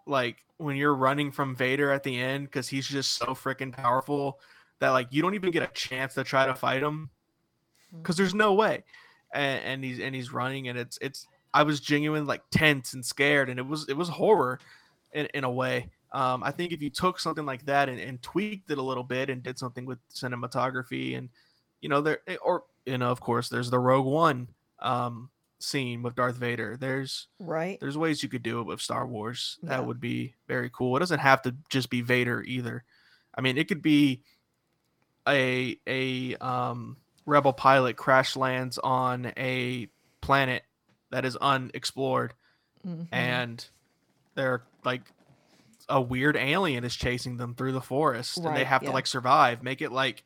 like when you're running from Vader at the end because he's just so freaking powerful that like you don't even get a chance to try to fight him because there's no way, and, and he's and he's running and it's it's I was genuine like tense and scared and it was it was horror in, in a way. Um, I think if you took something like that and, and tweaked it a little bit and did something with cinematography and you know there or you know of course there's the Rogue One um, scene with Darth Vader. There's Right. there's ways you could do it with Star Wars. That Yeah. would be very cool. It doesn't have to just be Vader either. I mean, it could be a a um, rebel pilot crash lands on a planet that is unexplored Mhm. and they're like a weird alien is chasing them through the forest and they have yeah. to like survive make it like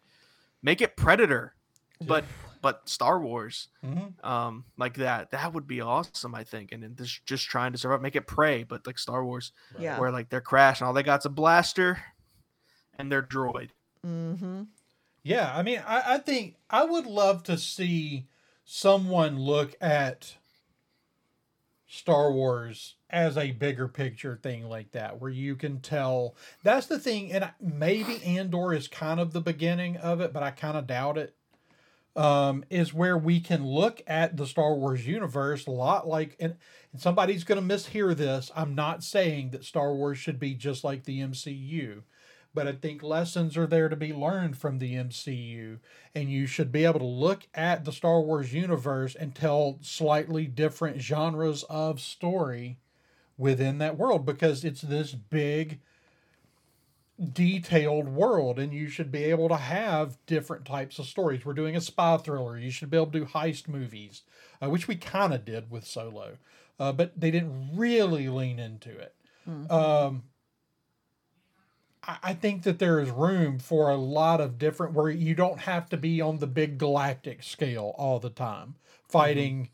make it predator but but star wars. Mhm. um like that that would be awesome i think and then just just trying to survive. Make it prey but like star wars. Yeah. where like they're crashing. All they got's a blaster and they're droid. Mm-hmm. Yeah, I mean, I, I think I would love to see someone look at Star Wars as a bigger picture thing like that, where you can tell that's the thing, and maybe Andor is kind of the beginning of it, but I kind of doubt it. Um, is where we can look at the Star Wars universe a lot like, and, and somebody's going to mishear this. I'm not saying that Star Wars should be just like the MCU but I think lessons are there to be learned from the MCU, and you should be able to look at the Star Wars universe and tell slightly different genres of story within that world because it's this big, detailed world, and you should be able to have different types of stories. We're doing a spy thriller, you should be able to do heist movies, uh, which we kind of did with Solo, uh, but they didn't really lean into it. Um, I I think that there is room for a lot of different where you don't have to be on the big galactic scale all the time fighting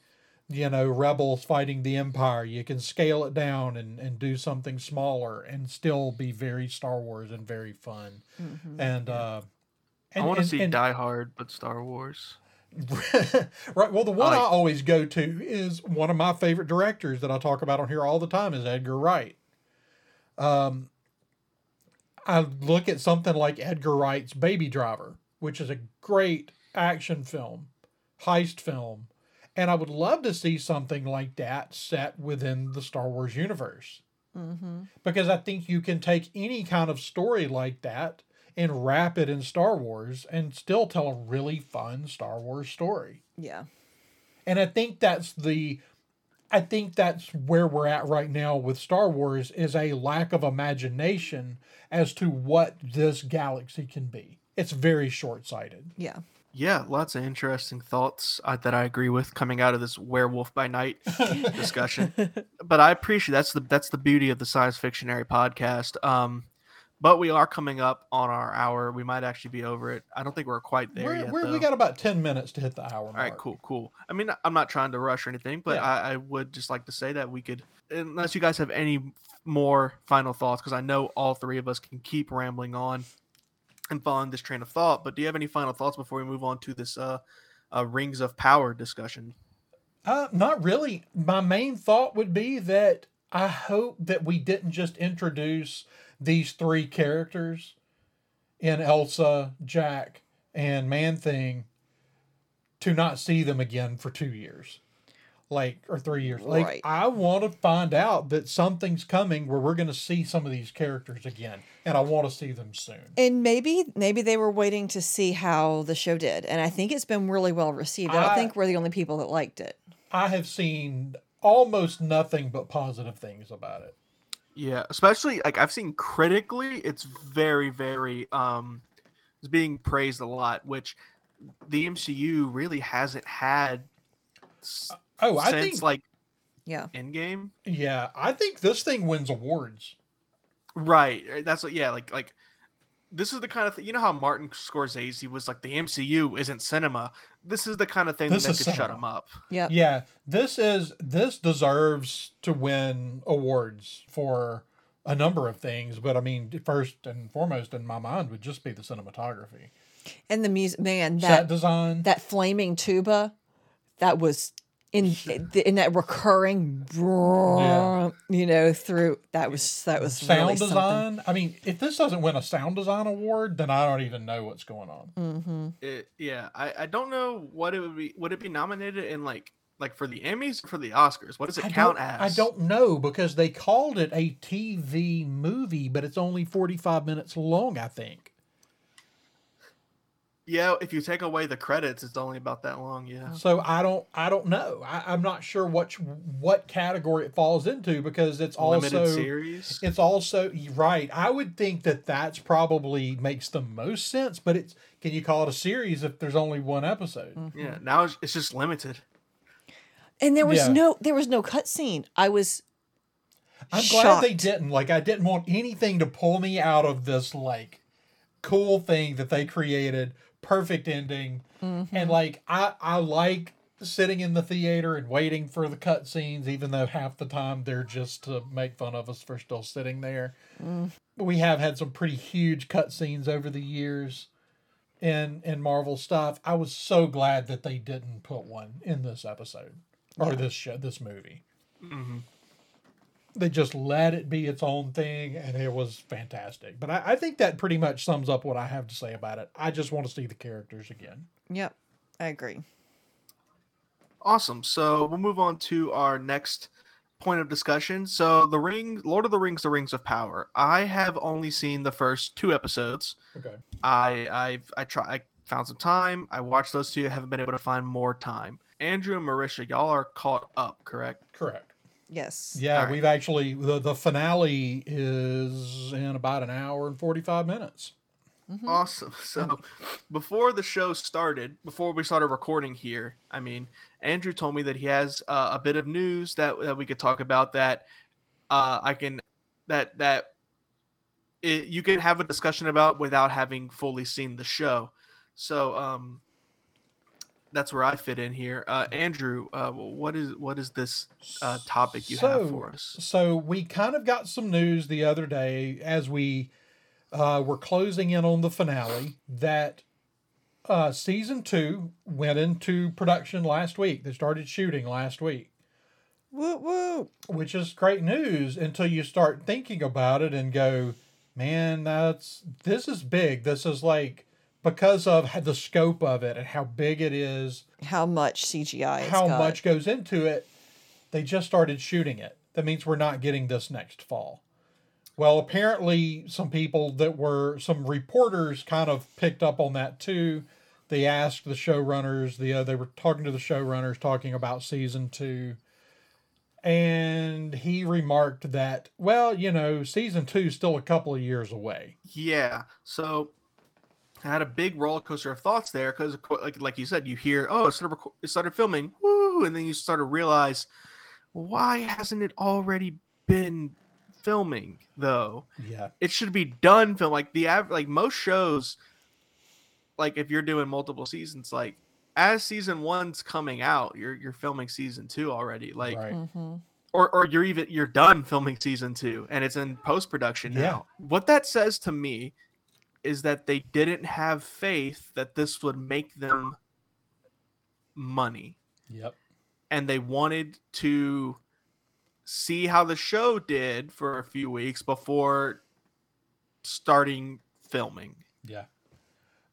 you know rebels fighting the empire. You can scale it down and, and do something smaller and still be very star wars and very fun. And uh and, i want to see and- die hard but star wars. Right. Well the one I, like- always go to is one of my favorite directors that i talk about on here all the time is edgar wright. Um i look at something like edgar wright's baby driver which is a great action film heist film and i would love to see something like that set within the star wars universe Mm-hmm. because i think you can take any kind of story like that and wrap it in star wars and still tell a really fun star wars story Yeah. and I think that's the I think that's where we're at right now with Star Wars is a lack of imagination as to what this galaxy can be. It's very short-sighted. Yeah. Yeah, lots of interesting thoughts uh, that I agree with coming out of this Werewolf by Night discussion. But I appreciate that's the that's the beauty of the Science Fictionary podcast. Um, but we are coming up on our hour. We might actually be over it. I don't think we're quite there We're, yet. we're, we got about 10 minutes to hit the hour mark. All right, cool, cool. I mean, I'm not trying to rush or anything, but Yeah. I, I would just like to say that we could, unless you guys have any more final thoughts, because I know all three of us can keep rambling on and following this train of thought. But do you have any final thoughts before we move on to this uh, uh Rings of Power discussion? Uh, not really. My main thought would be that I hope that we didn't just introduce these three characters in Elsa, Jack, and Man Thing to not see them again for two years. Like or three years. Like Right. I want to find out that something's coming where we're gonna see some of these characters again. And I want to see them soon. And maybe maybe they were waiting to see how the show did, and I think it's been really well received. I don't I- think we're the only people that liked it. I have seen almost nothing but positive things about it. Yeah, especially like I've seen critically, it's very, very um, it's being praised a lot, which the MCU really hasn't had s- Oh, I since think like Yeah, Endgame. yeah, I think this thing wins awards. Right. right, That's what. Yeah. Like like this is the kind of thing. You know how Martin Scorsese was like the MCU isn't cinema. This is the kind of thing This that is could shut him up. yeah, Yeah, this is this deserves to win awards for a number of things, but I mean, first and foremost in my mind would just be the cinematography, And the music, man, set that design. that flaming tuba, that was in in that recurring, you know, through that was that was sound really something. design. I mean, if this doesn't win a sound design award, then I don't even know what's going on. Mm-hmm. It, yeah. I I don't know what it would be. Would it be nominated in like like for the Emmys or for the Oscars? What does it I count as? I don't know because they called it a TV movie, but it's only 45 minutes long, I think. Yeah. If you take away the credits, it's only about that long. Yeah. So I don't I don't know. I, I'm not sure what what category it falls into because it's Limited also series. it's also right. I would think that that's probably makes the most sense, but it's can you call it a series if there's only one episode? Mm-hmm. Yeah. Now it's, it's just limited. And there was Yeah. no there was no cutscene. I was I'm glad they didn't. Like I didn't want anything to pull me out of this like cool thing that they created. Perfect ending. Mm-hmm. And like I I like sitting in the theater and waiting for the cutscenes, even though half the time they're just to make fun of us for still sitting there. Mm. We have had some pretty huge cutscenes over the years in in Marvel stuff. I was so glad that they didn't put one in this episode or Yeah. this show, this movie hmm they just let it be its own thing and it was fantastic but I, I think that pretty much sums up what i have to say about it i just want to see the characters again yep, I agree. Awesome. So we'll move on to our next point of discussion. So the ring, Lord of the Rings, The Rings of Power. I have only seen the first two episodes. okay I I've I try I found some time. I watched those two. I haven't been able to find more time. Andrew and Marisha, y'all are caught up, correct? correct Yes. yeah All right. we've actually the, the finale is in about an hour and 45 minutes Mhm. Awesome. So before the show started, before we started recording here, I mean, Andrew told me that he has uh, a bit of news that, that we could talk about that uh, I can that that it, you can have a discussion about without having fully seen the show. So um, that's where I fit in here. Uh, Andrew, uh, what is what is this uh, topic you have for us? So we kind of got some news the other day as we uh, were closing in on the finale that uh, season two went into production last week. They started shooting last week, Woo woo. which is great news until you start thinking about it and go, man, that's this is big. This is like because of the scope of it and how big it is How much CGI? It's how got. much goes into it. They just started shooting it. That means we're not getting this next fall. Well, apparently, some people that were some reporters kind of picked up on that too. They asked the showrunners. The uh, they were talking to the showrunners, talking about season two, and he remarked that, well, you know, season two is still a couple of years away. Yeah. So I had a big roller coaster of thoughts there because, like, like you said, you hear, oh, it started, reco- it started filming, woo, and then you start to realize, why hasn't it already been filming though? Yeah, It should be done film. Like the av- like most shows, like if you're doing multiple seasons, like as season one's coming out, you're you're filming season two already. Like right. Mhm. or or you're even you're done filming season two and it's in post production Yeah. now. What that says to me is that they didn't have faith that this would make them money Yep. and they wanted to see how the show did for a few weeks before starting filming. Yeah.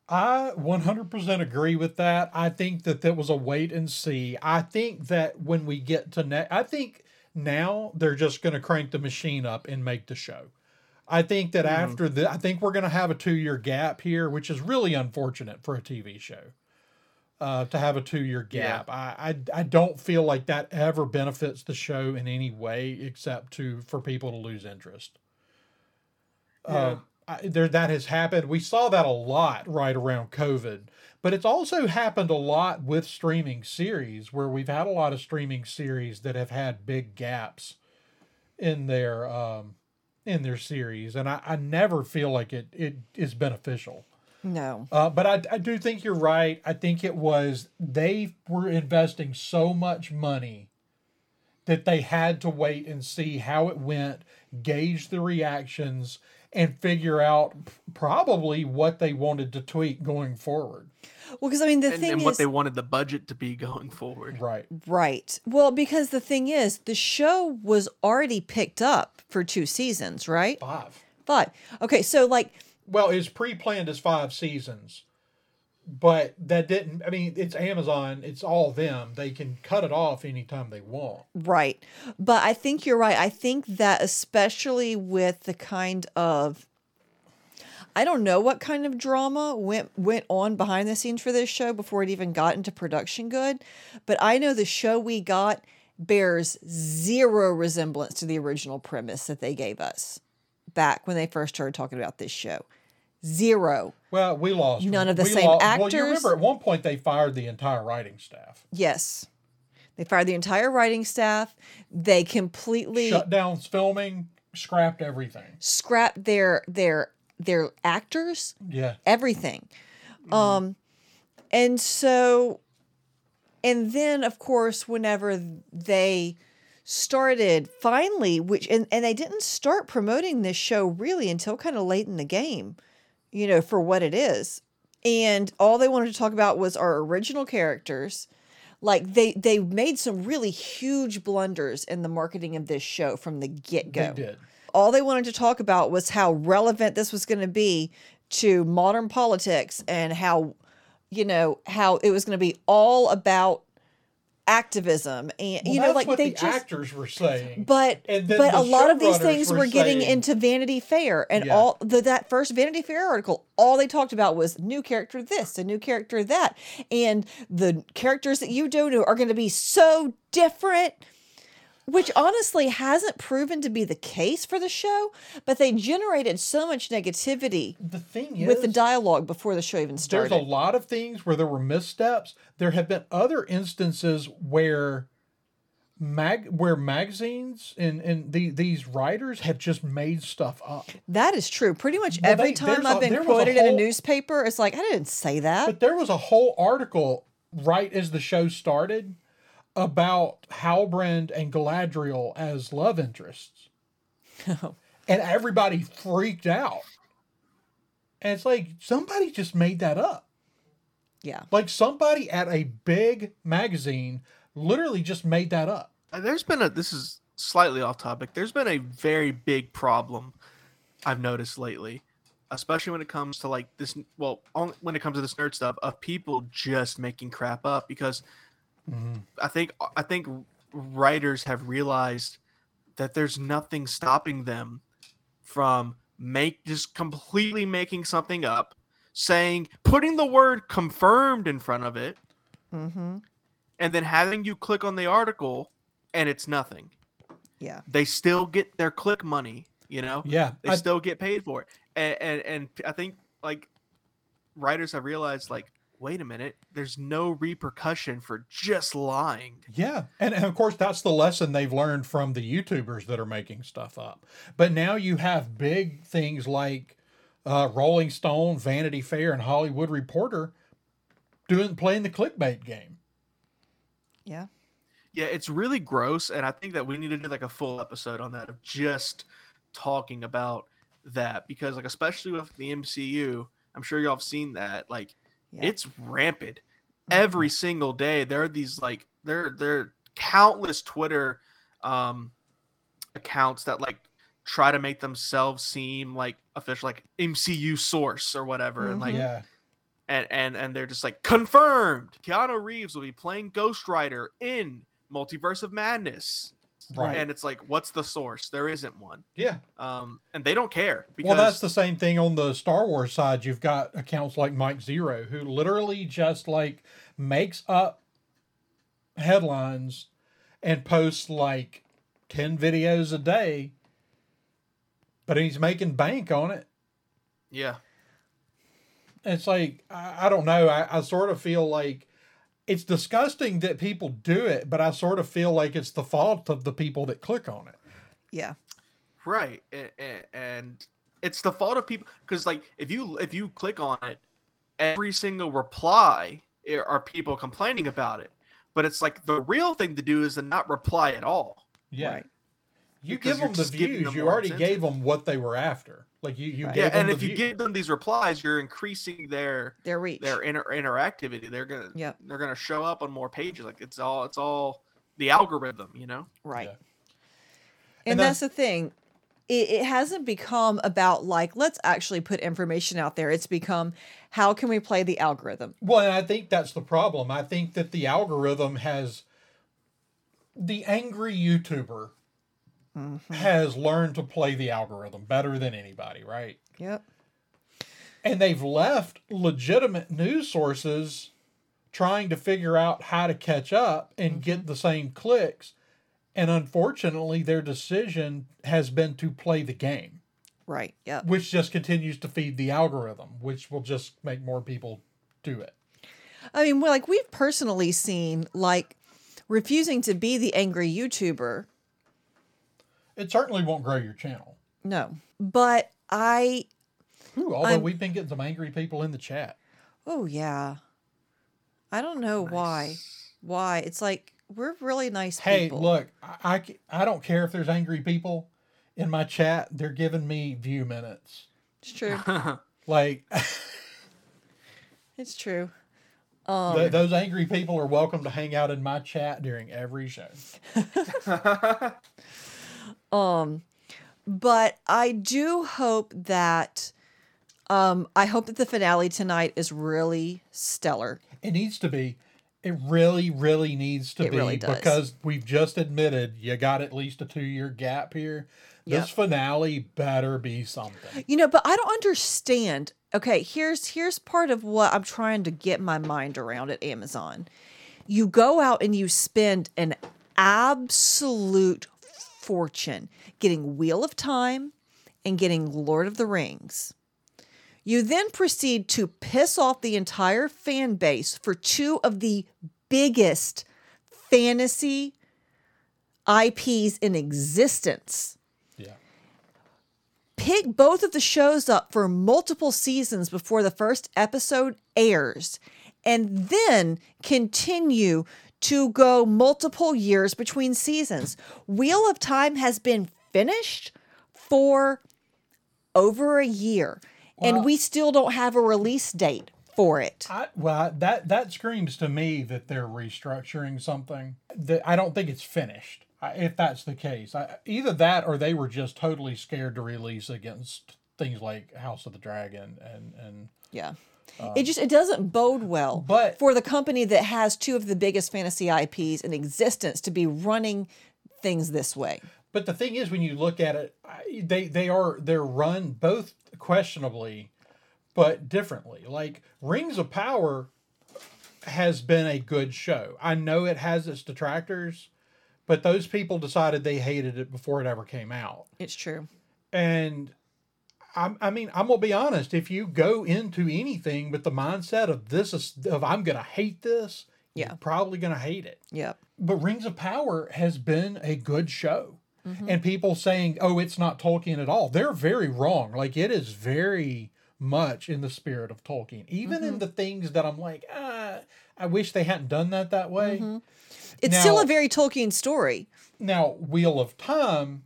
I 100% agree with that. I think that that was a wait and see. I think that when we get to next, I think now they're just going to crank the machine up and make the show. I think that Mhm. after the, I think we're going to have a two year gap here, which is really unfortunate for a TV show. Uh, to have a two year Yeah. gap, I, I I don't feel like that ever benefits the show in any way except to for people to lose interest. Uh, I, there that has happened. We saw that a lot right around COVID, but it's also happened a lot with streaming series where we've had a lot of streaming series that have had big gaps in their um, in their series, and I, I never feel like it it is beneficial. No. Uh, but I, I do think you're right. I think it was they were investing so much money that they had to wait and see how it went, gauge the reactions, and figure out probably what they wanted to tweak going forward. Well, because I mean, the and, thing and is, what they wanted the budget to be going forward. Right. right? Well, because the thing is, the show was already picked up for two seasons, right? Five. Five. Okay, so like, Well, it's pre-planned as five seasons, but that didn't. I mean, it's Amazon. It's all them. They can cut it off anytime they want. Right. But I think you're right. I think that especially with the kind of I don't know what kind of drama went went on behind the scenes for this show before it even got into production good, but I know the show we got bears zero resemblance to the original premise that they gave us back when they first started talking about this show. Zero. Well, we lost None of the same Well, you remember at one point they fired the entire writing staff, Yes. They fired the entire writing staff. They completely shut down filming, scrapped everything. scrapped their their their actors Yeah. everything. Um and so and then of course whenever they started finally which and, and they didn't start promoting this show really until kind of late in the game you know for what it is. And all they wanted to talk about was our original characters. Like they they made some really huge blunders in the marketing of this show from the get-go. They did. All they wanted to talk about was how relevant this was going to be to modern politics and how you know how it was going to be all about activism and Well, you know that's like what they the just actors were saying. but but the a lot of these things were were getting saying- into Vanity Fair and Yeah. all the that first Vanity Fair article all they talked about was new character this a new character that and the characters that you don't know are going to be so different which honestly hasn't proven to be the case for the show but they generated so much negativity the thing is, with the dialogue before the show even started there's a lot of things where there were missteps. There have been other instances where mag where magazines and and the, these writers have just made stuff up. that is true pretty much every they- time i've a- been was a quoted in a newspaper it's like i didn't say that But there was a whole article right as the show started about Halbrand and Galadriel as love interests. and everybody freaked out. And it's like somebody just made that up. yeah Like somebody at a big magazine literally just made that up. Uh, There's been a this is slightly off topic. There's been a very big problem I've noticed lately, especially when it comes to like this. Well, on, when it comes to this nerd stuff of people just making crap up because I think I think writers have realized that there's nothing stopping them from make just completely making something up, saying putting the word confirmed in front of it, mm-hmm and then having you click on the article and it's nothing. yeah They still get their click money, you know? Yeah. They I- still get paid for it. And, and and I think like writers have realized like wait a minute, there's no repercussion for just lying. Yeah. And, and of course, that's the lesson they've learned from the YouTubers that are making stuff up. But now you have big things like uh, Rolling Stone, Vanity Fair, and Hollywood Reporter doing playing the clickbait game. yeah Yeah, it's really gross, and I think that we need to do like a full episode on that of just talking about that because like especially with the MCU, I'm sure y'all have seen that. Like Yeah. it's rampant. Every single day there are these like there there are countless Twitter um accounts that like try to make themselves seem like official like MCU source or whatever, and like yeah. and and and they're just like confirmed. Keanu Reeves will be playing Ghost Rider in Multiverse of Madness, Right. and it's like, what's the source? There isn't one. Yeah. Um, and they don't care because Well, that's the same thing on the Star Wars side. You've got accounts like Mike Zeroh who literally just like makes up headlines and posts like 10 videos a day, but he's making bank on it. yeah, It's like, I, I don't know. I, I sort of feel like it's disgusting that people do it, but I sort of feel like it's the fault of the people that click on it. Yeah. right. A- a- And it's the fault of people because like if you if you click on it, every single reply eh, are people complaining about it. But it's like the real thing to do is to not reply at all. Yeah. Right. You give them the views. them You already incentive. gave them what they were after. Like you, you Right. gave Yeah, them and the if you give them these replies, you're increasing their Their reach. their inter- interactivity. They're gonna Yep. they're gonna show up on more pages. Like it's all it's all the algorithm, you know. Right. Yeah. And, And that's the thing. It, it hasn't become about like, let's actually put information out there. It's become how can we play the algorithm? Well, and I think that's the problem. I think that the algorithm has the angry YouTuber Mm-hmm. has learned to play the algorithm better than anybody, right? Yep. And they've left legitimate news sources trying to figure out how to catch up and get the same clicks. And unfortunately, their decision has been to play the game, Right. Yep. which just continues to feed the algorithm, which will just make more people do it. I mean, well, like we've personally seen like refusing to be the angry YouTuber. It certainly won't grow your channel. No. But I Ooh, although I'm- we've been getting some angry people in the chat. oh yeah. I don't know why. Nice. Why? It's like we're really nice Hey, people. look, I, I, I don't care if there's angry people in my chat. They're giving me view minutes. It's true. Like, It's true. Um, th- those angry people are welcome to hang out in my chat during every show. Um, but I do hope that um I hope that the finale tonight is really stellar. It needs to be. It really, really needs to It be really because we've just admitted you got at least a two year gap here. This Yep. finale better be something. You know, but I don't understand. Okay, here's here's part of what I'm trying to get my mind around at Amazon. You go out and you spend an absolute fortune getting Wheel of Time and getting Lord of the Rings. You then proceed to piss off the entire fan base for two of the biggest fantasy IPs in existence Yeah. pick both of the shows up for multiple seasons before the first episode airs, and then continue to go multiple years between seasons. Wheel of Time has been finished for over a year, and we still don't have a release date for it. I, well, that that screams to me that they're restructuring something. That I don't think it's finished. If that's the case, I, either that or they were just totally scared to release against things like House of the Dragon and and Yeah. It just it doesn't bode well but- for the company that has two of the biggest fantasy IPs in existence to be running things this way. But the thing is, when you look at it, they they are they're run both questionably, but differently. Like Rings of Power has been a good show. I know it has its detractors, but those people decided they hated it before it ever came out. It's true. And I'm, I mean, I'm gonna be honest. If you go into anything with the mindset of this is of I'm gonna hate this, Yeah. you're probably gonna hate it Yep. but Rings of Power has been a good show. Mm-hmm. And people saying, oh, it's not Tolkien at all. They're very wrong. Like, it is very much in the spirit of Tolkien. Even Mm-hmm. in the things that I'm like, ah, I wish they hadn't done that that way. Mm-hmm. It's still a very Tolkien story. Now, Wheel of Time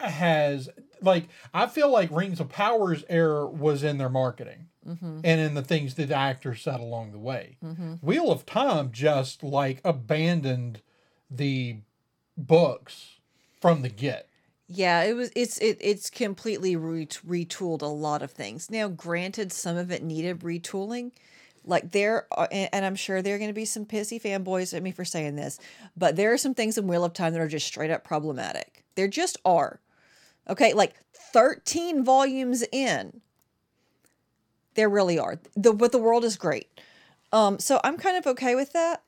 has, like, I feel like Rings of Power's error was in their marketing. Mm-hmm. And in the things that the actors said along the way, Wheel of Time just like abandoned the books from the get. Yeah, it was. It's it. It's completely re- retooled a lot of things. Now, granted, some of it needed retooling. Like there, are, and and I'm sure there are going to be some pissy fanboys at me for saying this, but there are some things in Wheel of Time that are just straight up problematic. There just are. Okay, like 13 volumes in, there really are. The but the world is great. Um, so I'm kind of okay with that,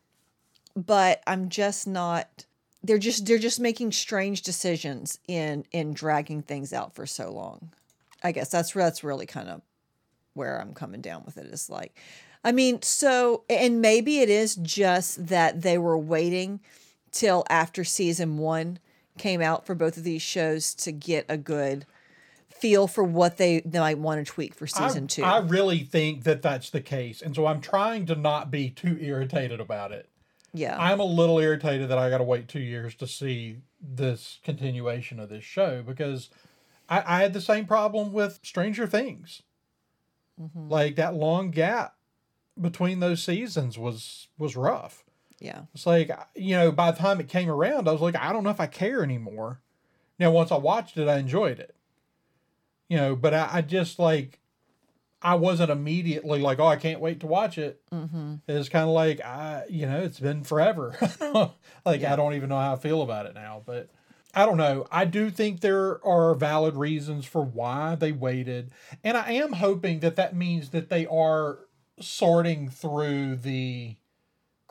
but I'm just not. They're just they're just making strange decisions in in dragging things out for so long. I guess that's that's really kind of where I'm coming down with it. Is like, I mean, so and maybe it is just that they were waiting till after season one came out for both of these shows to get a good feel for what they, they might want to tweak for season I, two. I really think that that's the case, and so I'm trying to not be too irritated about it. yeah. I'm a little irritated that I got to wait two years to see this continuation of this show because I, I had the same problem with Stranger Things. Mhm. Like that long gap between those seasons was was rough. Yeah. It's like you know, by the time it came around, I was like, I don't know if I care anymore. Now, once I watched it, I enjoyed it. You know, but I, I just like I wasn't immediately like, oh, I can't wait to watch it. Mm-hmm. It's kind of like I, you know, it's been forever. like Yeah. I don't even know how I feel about it now, but I don't know. I do think there are valid reasons for why they waited, and I am hoping that that means that they are sorting through the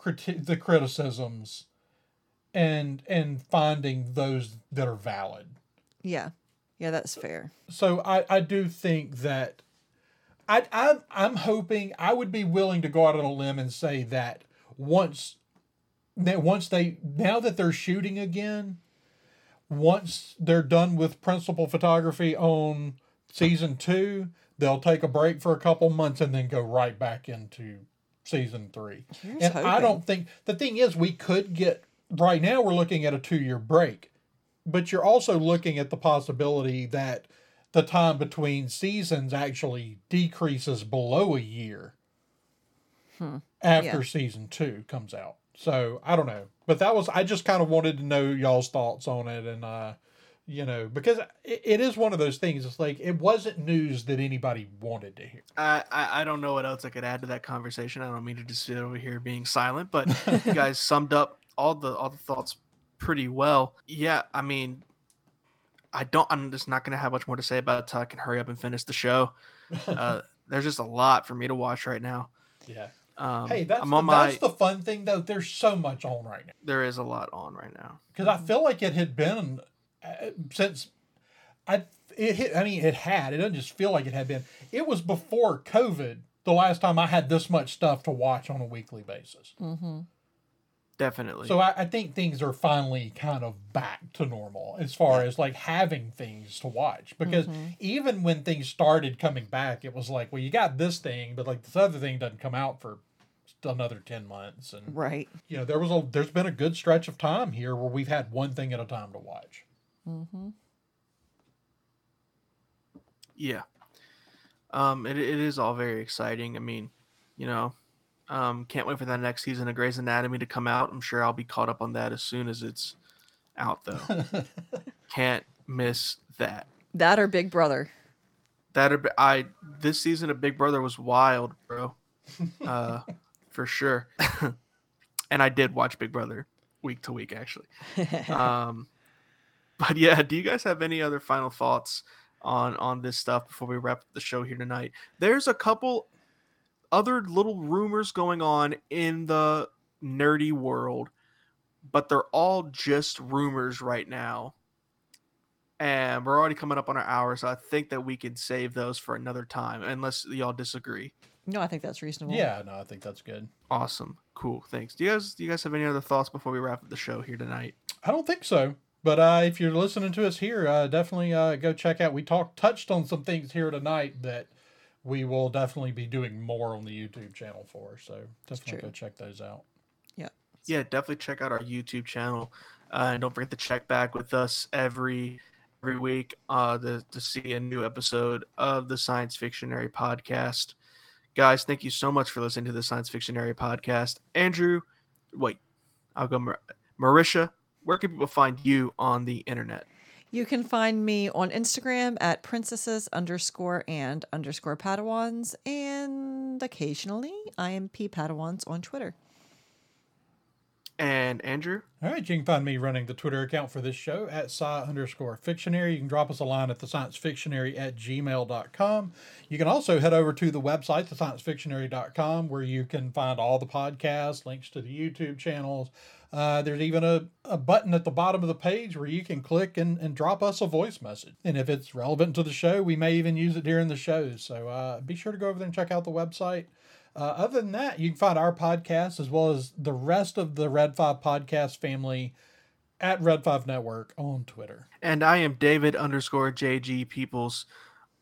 criti- the criticisms and and finding those that are valid. Yeah. Yeah, that's fair. So I, I do think that I, I I'm hoping I would be willing to go out on a limb and say that once that once they now that they're shooting again, once they're done with principal photography on season two, they'll take a break for a couple months and then go right back into season three. Here's and I don't think the thing is we could get right now we're looking at a two year break, but you're also looking at the possibility that the time between seasons actually decreases below a year Hmm. after Yeah. season two comes out. So I don't know, but that was I just kind of wanted to know y'all's thoughts on it, and uh, you know because it, it is one of those things. It's like it wasn't news that anybody wanted to hear. I, I I don't know what else I could add to that conversation. I don't mean to just sit over here being silent, but you guys summed up all the all the thoughts pretty well. Yeah, I mean, I don't. I'm just not gonna have much more to say about it till I can hurry up and finish the show. Uh, there's just a lot for me to watch right now. yeah. Um, Hey, that's the, my. that's the fun thing though. There's so much on right now. There is a lot on right now. because I feel like it had been since I it hit. I mean, it had. It doesn't just feel like it had been. It was before COVID. The last time I had this much stuff to watch on a weekly basis. Mm-hmm. Definitely. So I, I think things are finally kind of back to normal as far as like having things to watch. Because Mhm. even when things started coming back, it was like, well, you got this thing, but like this other thing doesn't come out for another 10 months and Right. you know there was a there's been a good stretch of time here where we've had one thing at a time to watch Mm-hmm. Yeah. Um, it, it is all very exciting. I mean, you know, um, can't wait for that next season of Grey's Anatomy to come out. I'm sure I'll be caught up on that as soon as it's out, though. can't miss that. That or Big Brother. That or I this season of Big Brother was wild, bro. Uh, for sure. and I did watch Big Brother week to week, actually. um but yeah do you guys have any other final thoughts on on this stuff before we wrap up the show here tonight? There's a couple other little rumors going on in the nerdy world but they're all just rumors right now. And we're already coming up on our hour so i think that we can save those for another time unless y'all disagree. No, I think that's reasonable. yeah no i think that's good. Awesome. Cool. Thanks. Do you guys do you guys have any other thoughts before we wrap up the show here tonight? I don't think so but uh, if you're listening to us here uh, definitely uh, go check out we talked touched on some things here tonight that we will definitely be doing more on the youtube channel for so definitely go check those out yeah, yeah, definitely check out our YouTube channel, uh, and don't forget to check back with us every every week uh, to to see a new episode of the Science Fictionary podcast. Guys, thank you so much for listening to the Science Fictionary podcast. Andrew, wait, I'll go. Mar- Marisha, where can people find you on the internet? You can find me on Instagram at princesses underscore and underscore padawans, and occasionally I am P Padawans on Twitter. And Andrew? All right, you can find me running the Twitter account for this show at sci underscore fictionary. You can drop us a line at the science fictionary at gmail.com. You can also head over to the website, thesciencefictionary.com, where you can find all the podcasts, links to the YouTube channels. Uh, there's even a, a button at the bottom of the page where you can click and, and drop us a voice message. And if it's relevant to the show, we may even use it during the shows. So uh, be sure to go over there and check out the website. Uh, other than that, you can find our podcast as well as the rest of the Red 5 podcast family at Red 5 Network on Twitter. And I am David underscore JG Peoples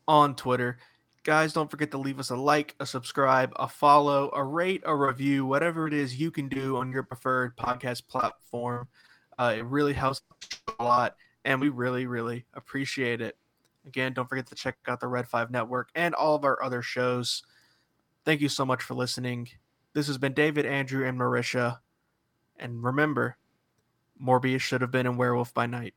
on Twitter. Guys, don't forget to leave us a like, a subscribe, a follow, a rate, a review, whatever it is you can do on your preferred podcast platform. Uh, it really helps a lot, and we really, really appreciate it. Again, don't forget to check out the Red 5 Network and all of our other shows. Thank you so much for listening. This has been David, Andrew, and Marisha. And remember, Morbius should have been in Werewolf by Night.